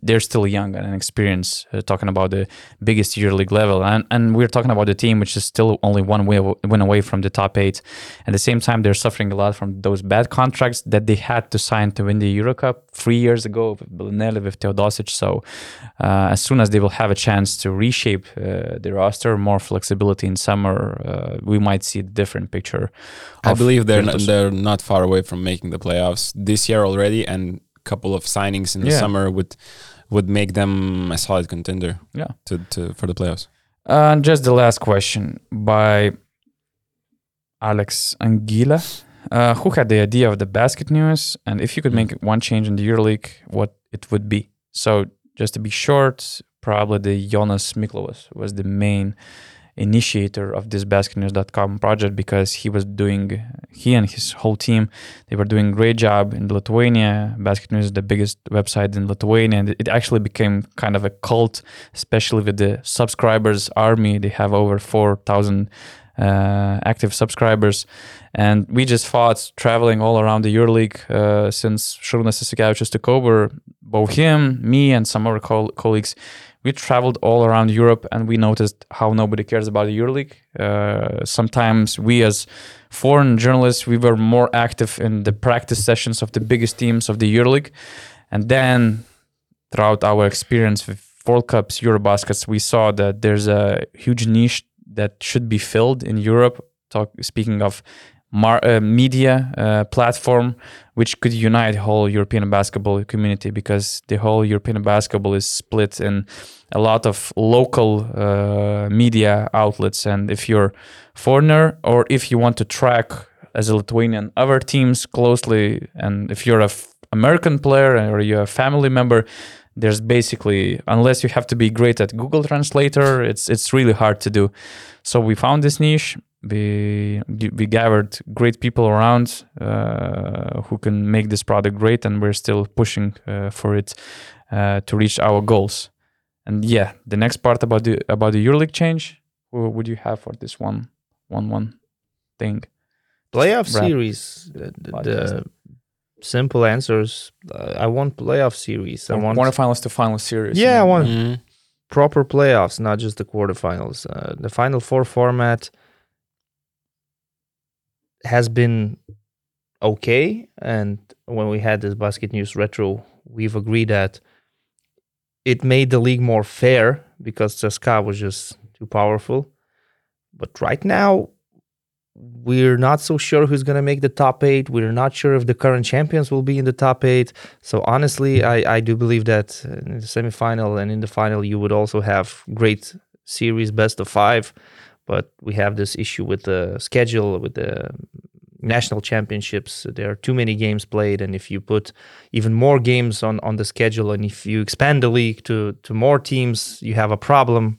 they're still young and inexperienced. Uh, talking about the biggest EuroLeague level, and and we're talking about the team which is still only one win away from the top eight. At the same time, they're suffering a lot from those bad contracts that they had to sign to win the Euro Cup three years ago with Belinelli, with Teodosic. So uh, as soon as they will have a chance to reshape uh, the roster, more flexibility in summer, uh, we might see a different picture. I believe they're not, they're not far away from making the playoffs this year already, and couple of signings in the Yeah. summer would would make them a solid contender. Yeah. to, to for the playoffs. Uh, just the last question by Alex Anguila. Uh, who had the idea of the basket news? And if you could make one change in the EuroLeague, what it would be? So, just to be short, probably the Jonas Miklovas was the main initiator of this basketnews.com project because he was doing he and his whole team they were doing great job in lithuania. Basket news is the biggest website in lithuania. And it actually became kind of a cult especially with the subscribers army. They have over 4000 uh, active subscribers. And we just fought traveling all around the EuroLeague uh, since Šarūnas Jasikevičius took over, both him, me, and some other col- colleagues, we traveled all around Europe and we noticed how nobody cares about the EuroLeague. Uh, sometimes we, as foreign journalists, we were more active in the practice sessions of the biggest teams of the EuroLeague. And then throughout our experience with World Cups, Eurobaskets, we saw that there's a huge niche that should be filled in Europe. Talk, speaking of mar- uh, media uh, platform, which could unite whole European basketball community because the whole European basketball is split in a lot of local uh, media outlets. And if you're foreigner or if you want to track as a Lithuanian other teams closely, and if you're a f- American player or you're a family member, there's basically unless you have to be great at Google Translator, it's it's really hard to do. So we found this niche. We we gathered great people around uh, who can make this product great, and we're still pushing uh, for it uh, to reach our goals. And yeah, the next part about the about the EuroLeague change, what would you have for this one one one thing? Playoff Wrap. series. The, the- the simple answers. Uh, I want playoff series. I want quarterfinals to final series. Yeah, I and- want- Mhm. proper playoffs, not just the quarterfinals. Uh, the Final Four format has been okay, and when we had this Basket News Retro, we've agreed that it made the league more fair because CSKA was just too powerful. But right now, we're not so sure who's going to make the top eight. We're not sure if the current champions will be in the top eight. So honestly, I, I do believe that in the semifinal and in the final, you would also have great series, best of five. But we have this issue with the schedule, with the national championships. There are too many games played, and if you put even more games on on the schedule, and if you expand the league to to more teams, you have a problem.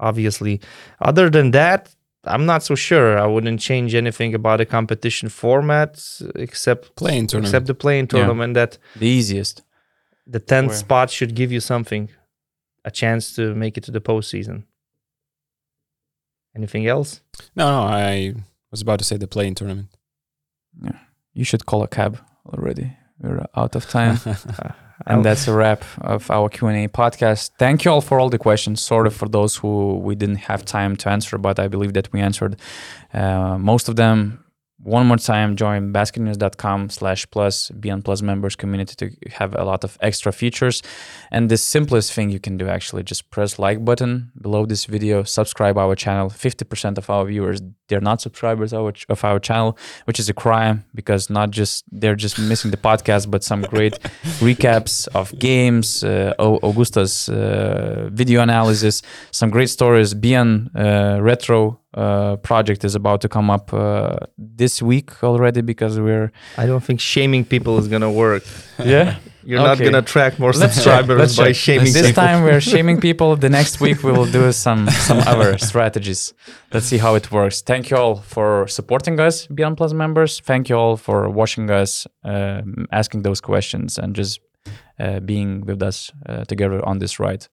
Obviously, other than that, I'm not so sure. I wouldn't change anything about the competition format except Playing tournament. except the playing Yeah. tournament. That the easiest. the tenth Where- spot should give you something, a chance to make it to the postseason. Anything else? No, no, I was about to say the playing tournament. Yeah, You should call a cab already. We're out of time. And that's a wrap of our q&a podcast thank you all for all the questions sorry for those who we didn't have time to answer but i believe that we answered uh, most of them one more time join basketnews.com slash plus BN+ members community to have a lot of extra features and the simplest thing you can do actually just press like button below this video subscribe our channel 50% of our viewers they're not subscribers of our, of our channel which is a crime because not just they're just missing the podcast but some great recaps of games, uh, Augustas' uh, video analysis, some great stories. BN uh, retro uh, project is about to come up uh, this week already because we're I don't think shaming people is gonna work. yeah. You're not gonna attract more Let's subscribers let's by check. shaming This people. time we're shaming people. The next week we will do some some other strategies. Let's see how it works. Thank you all for supporting us, BN+ members. Thank you all for watching us, um asking those questions, and just uh, being with us uh, together on this ride.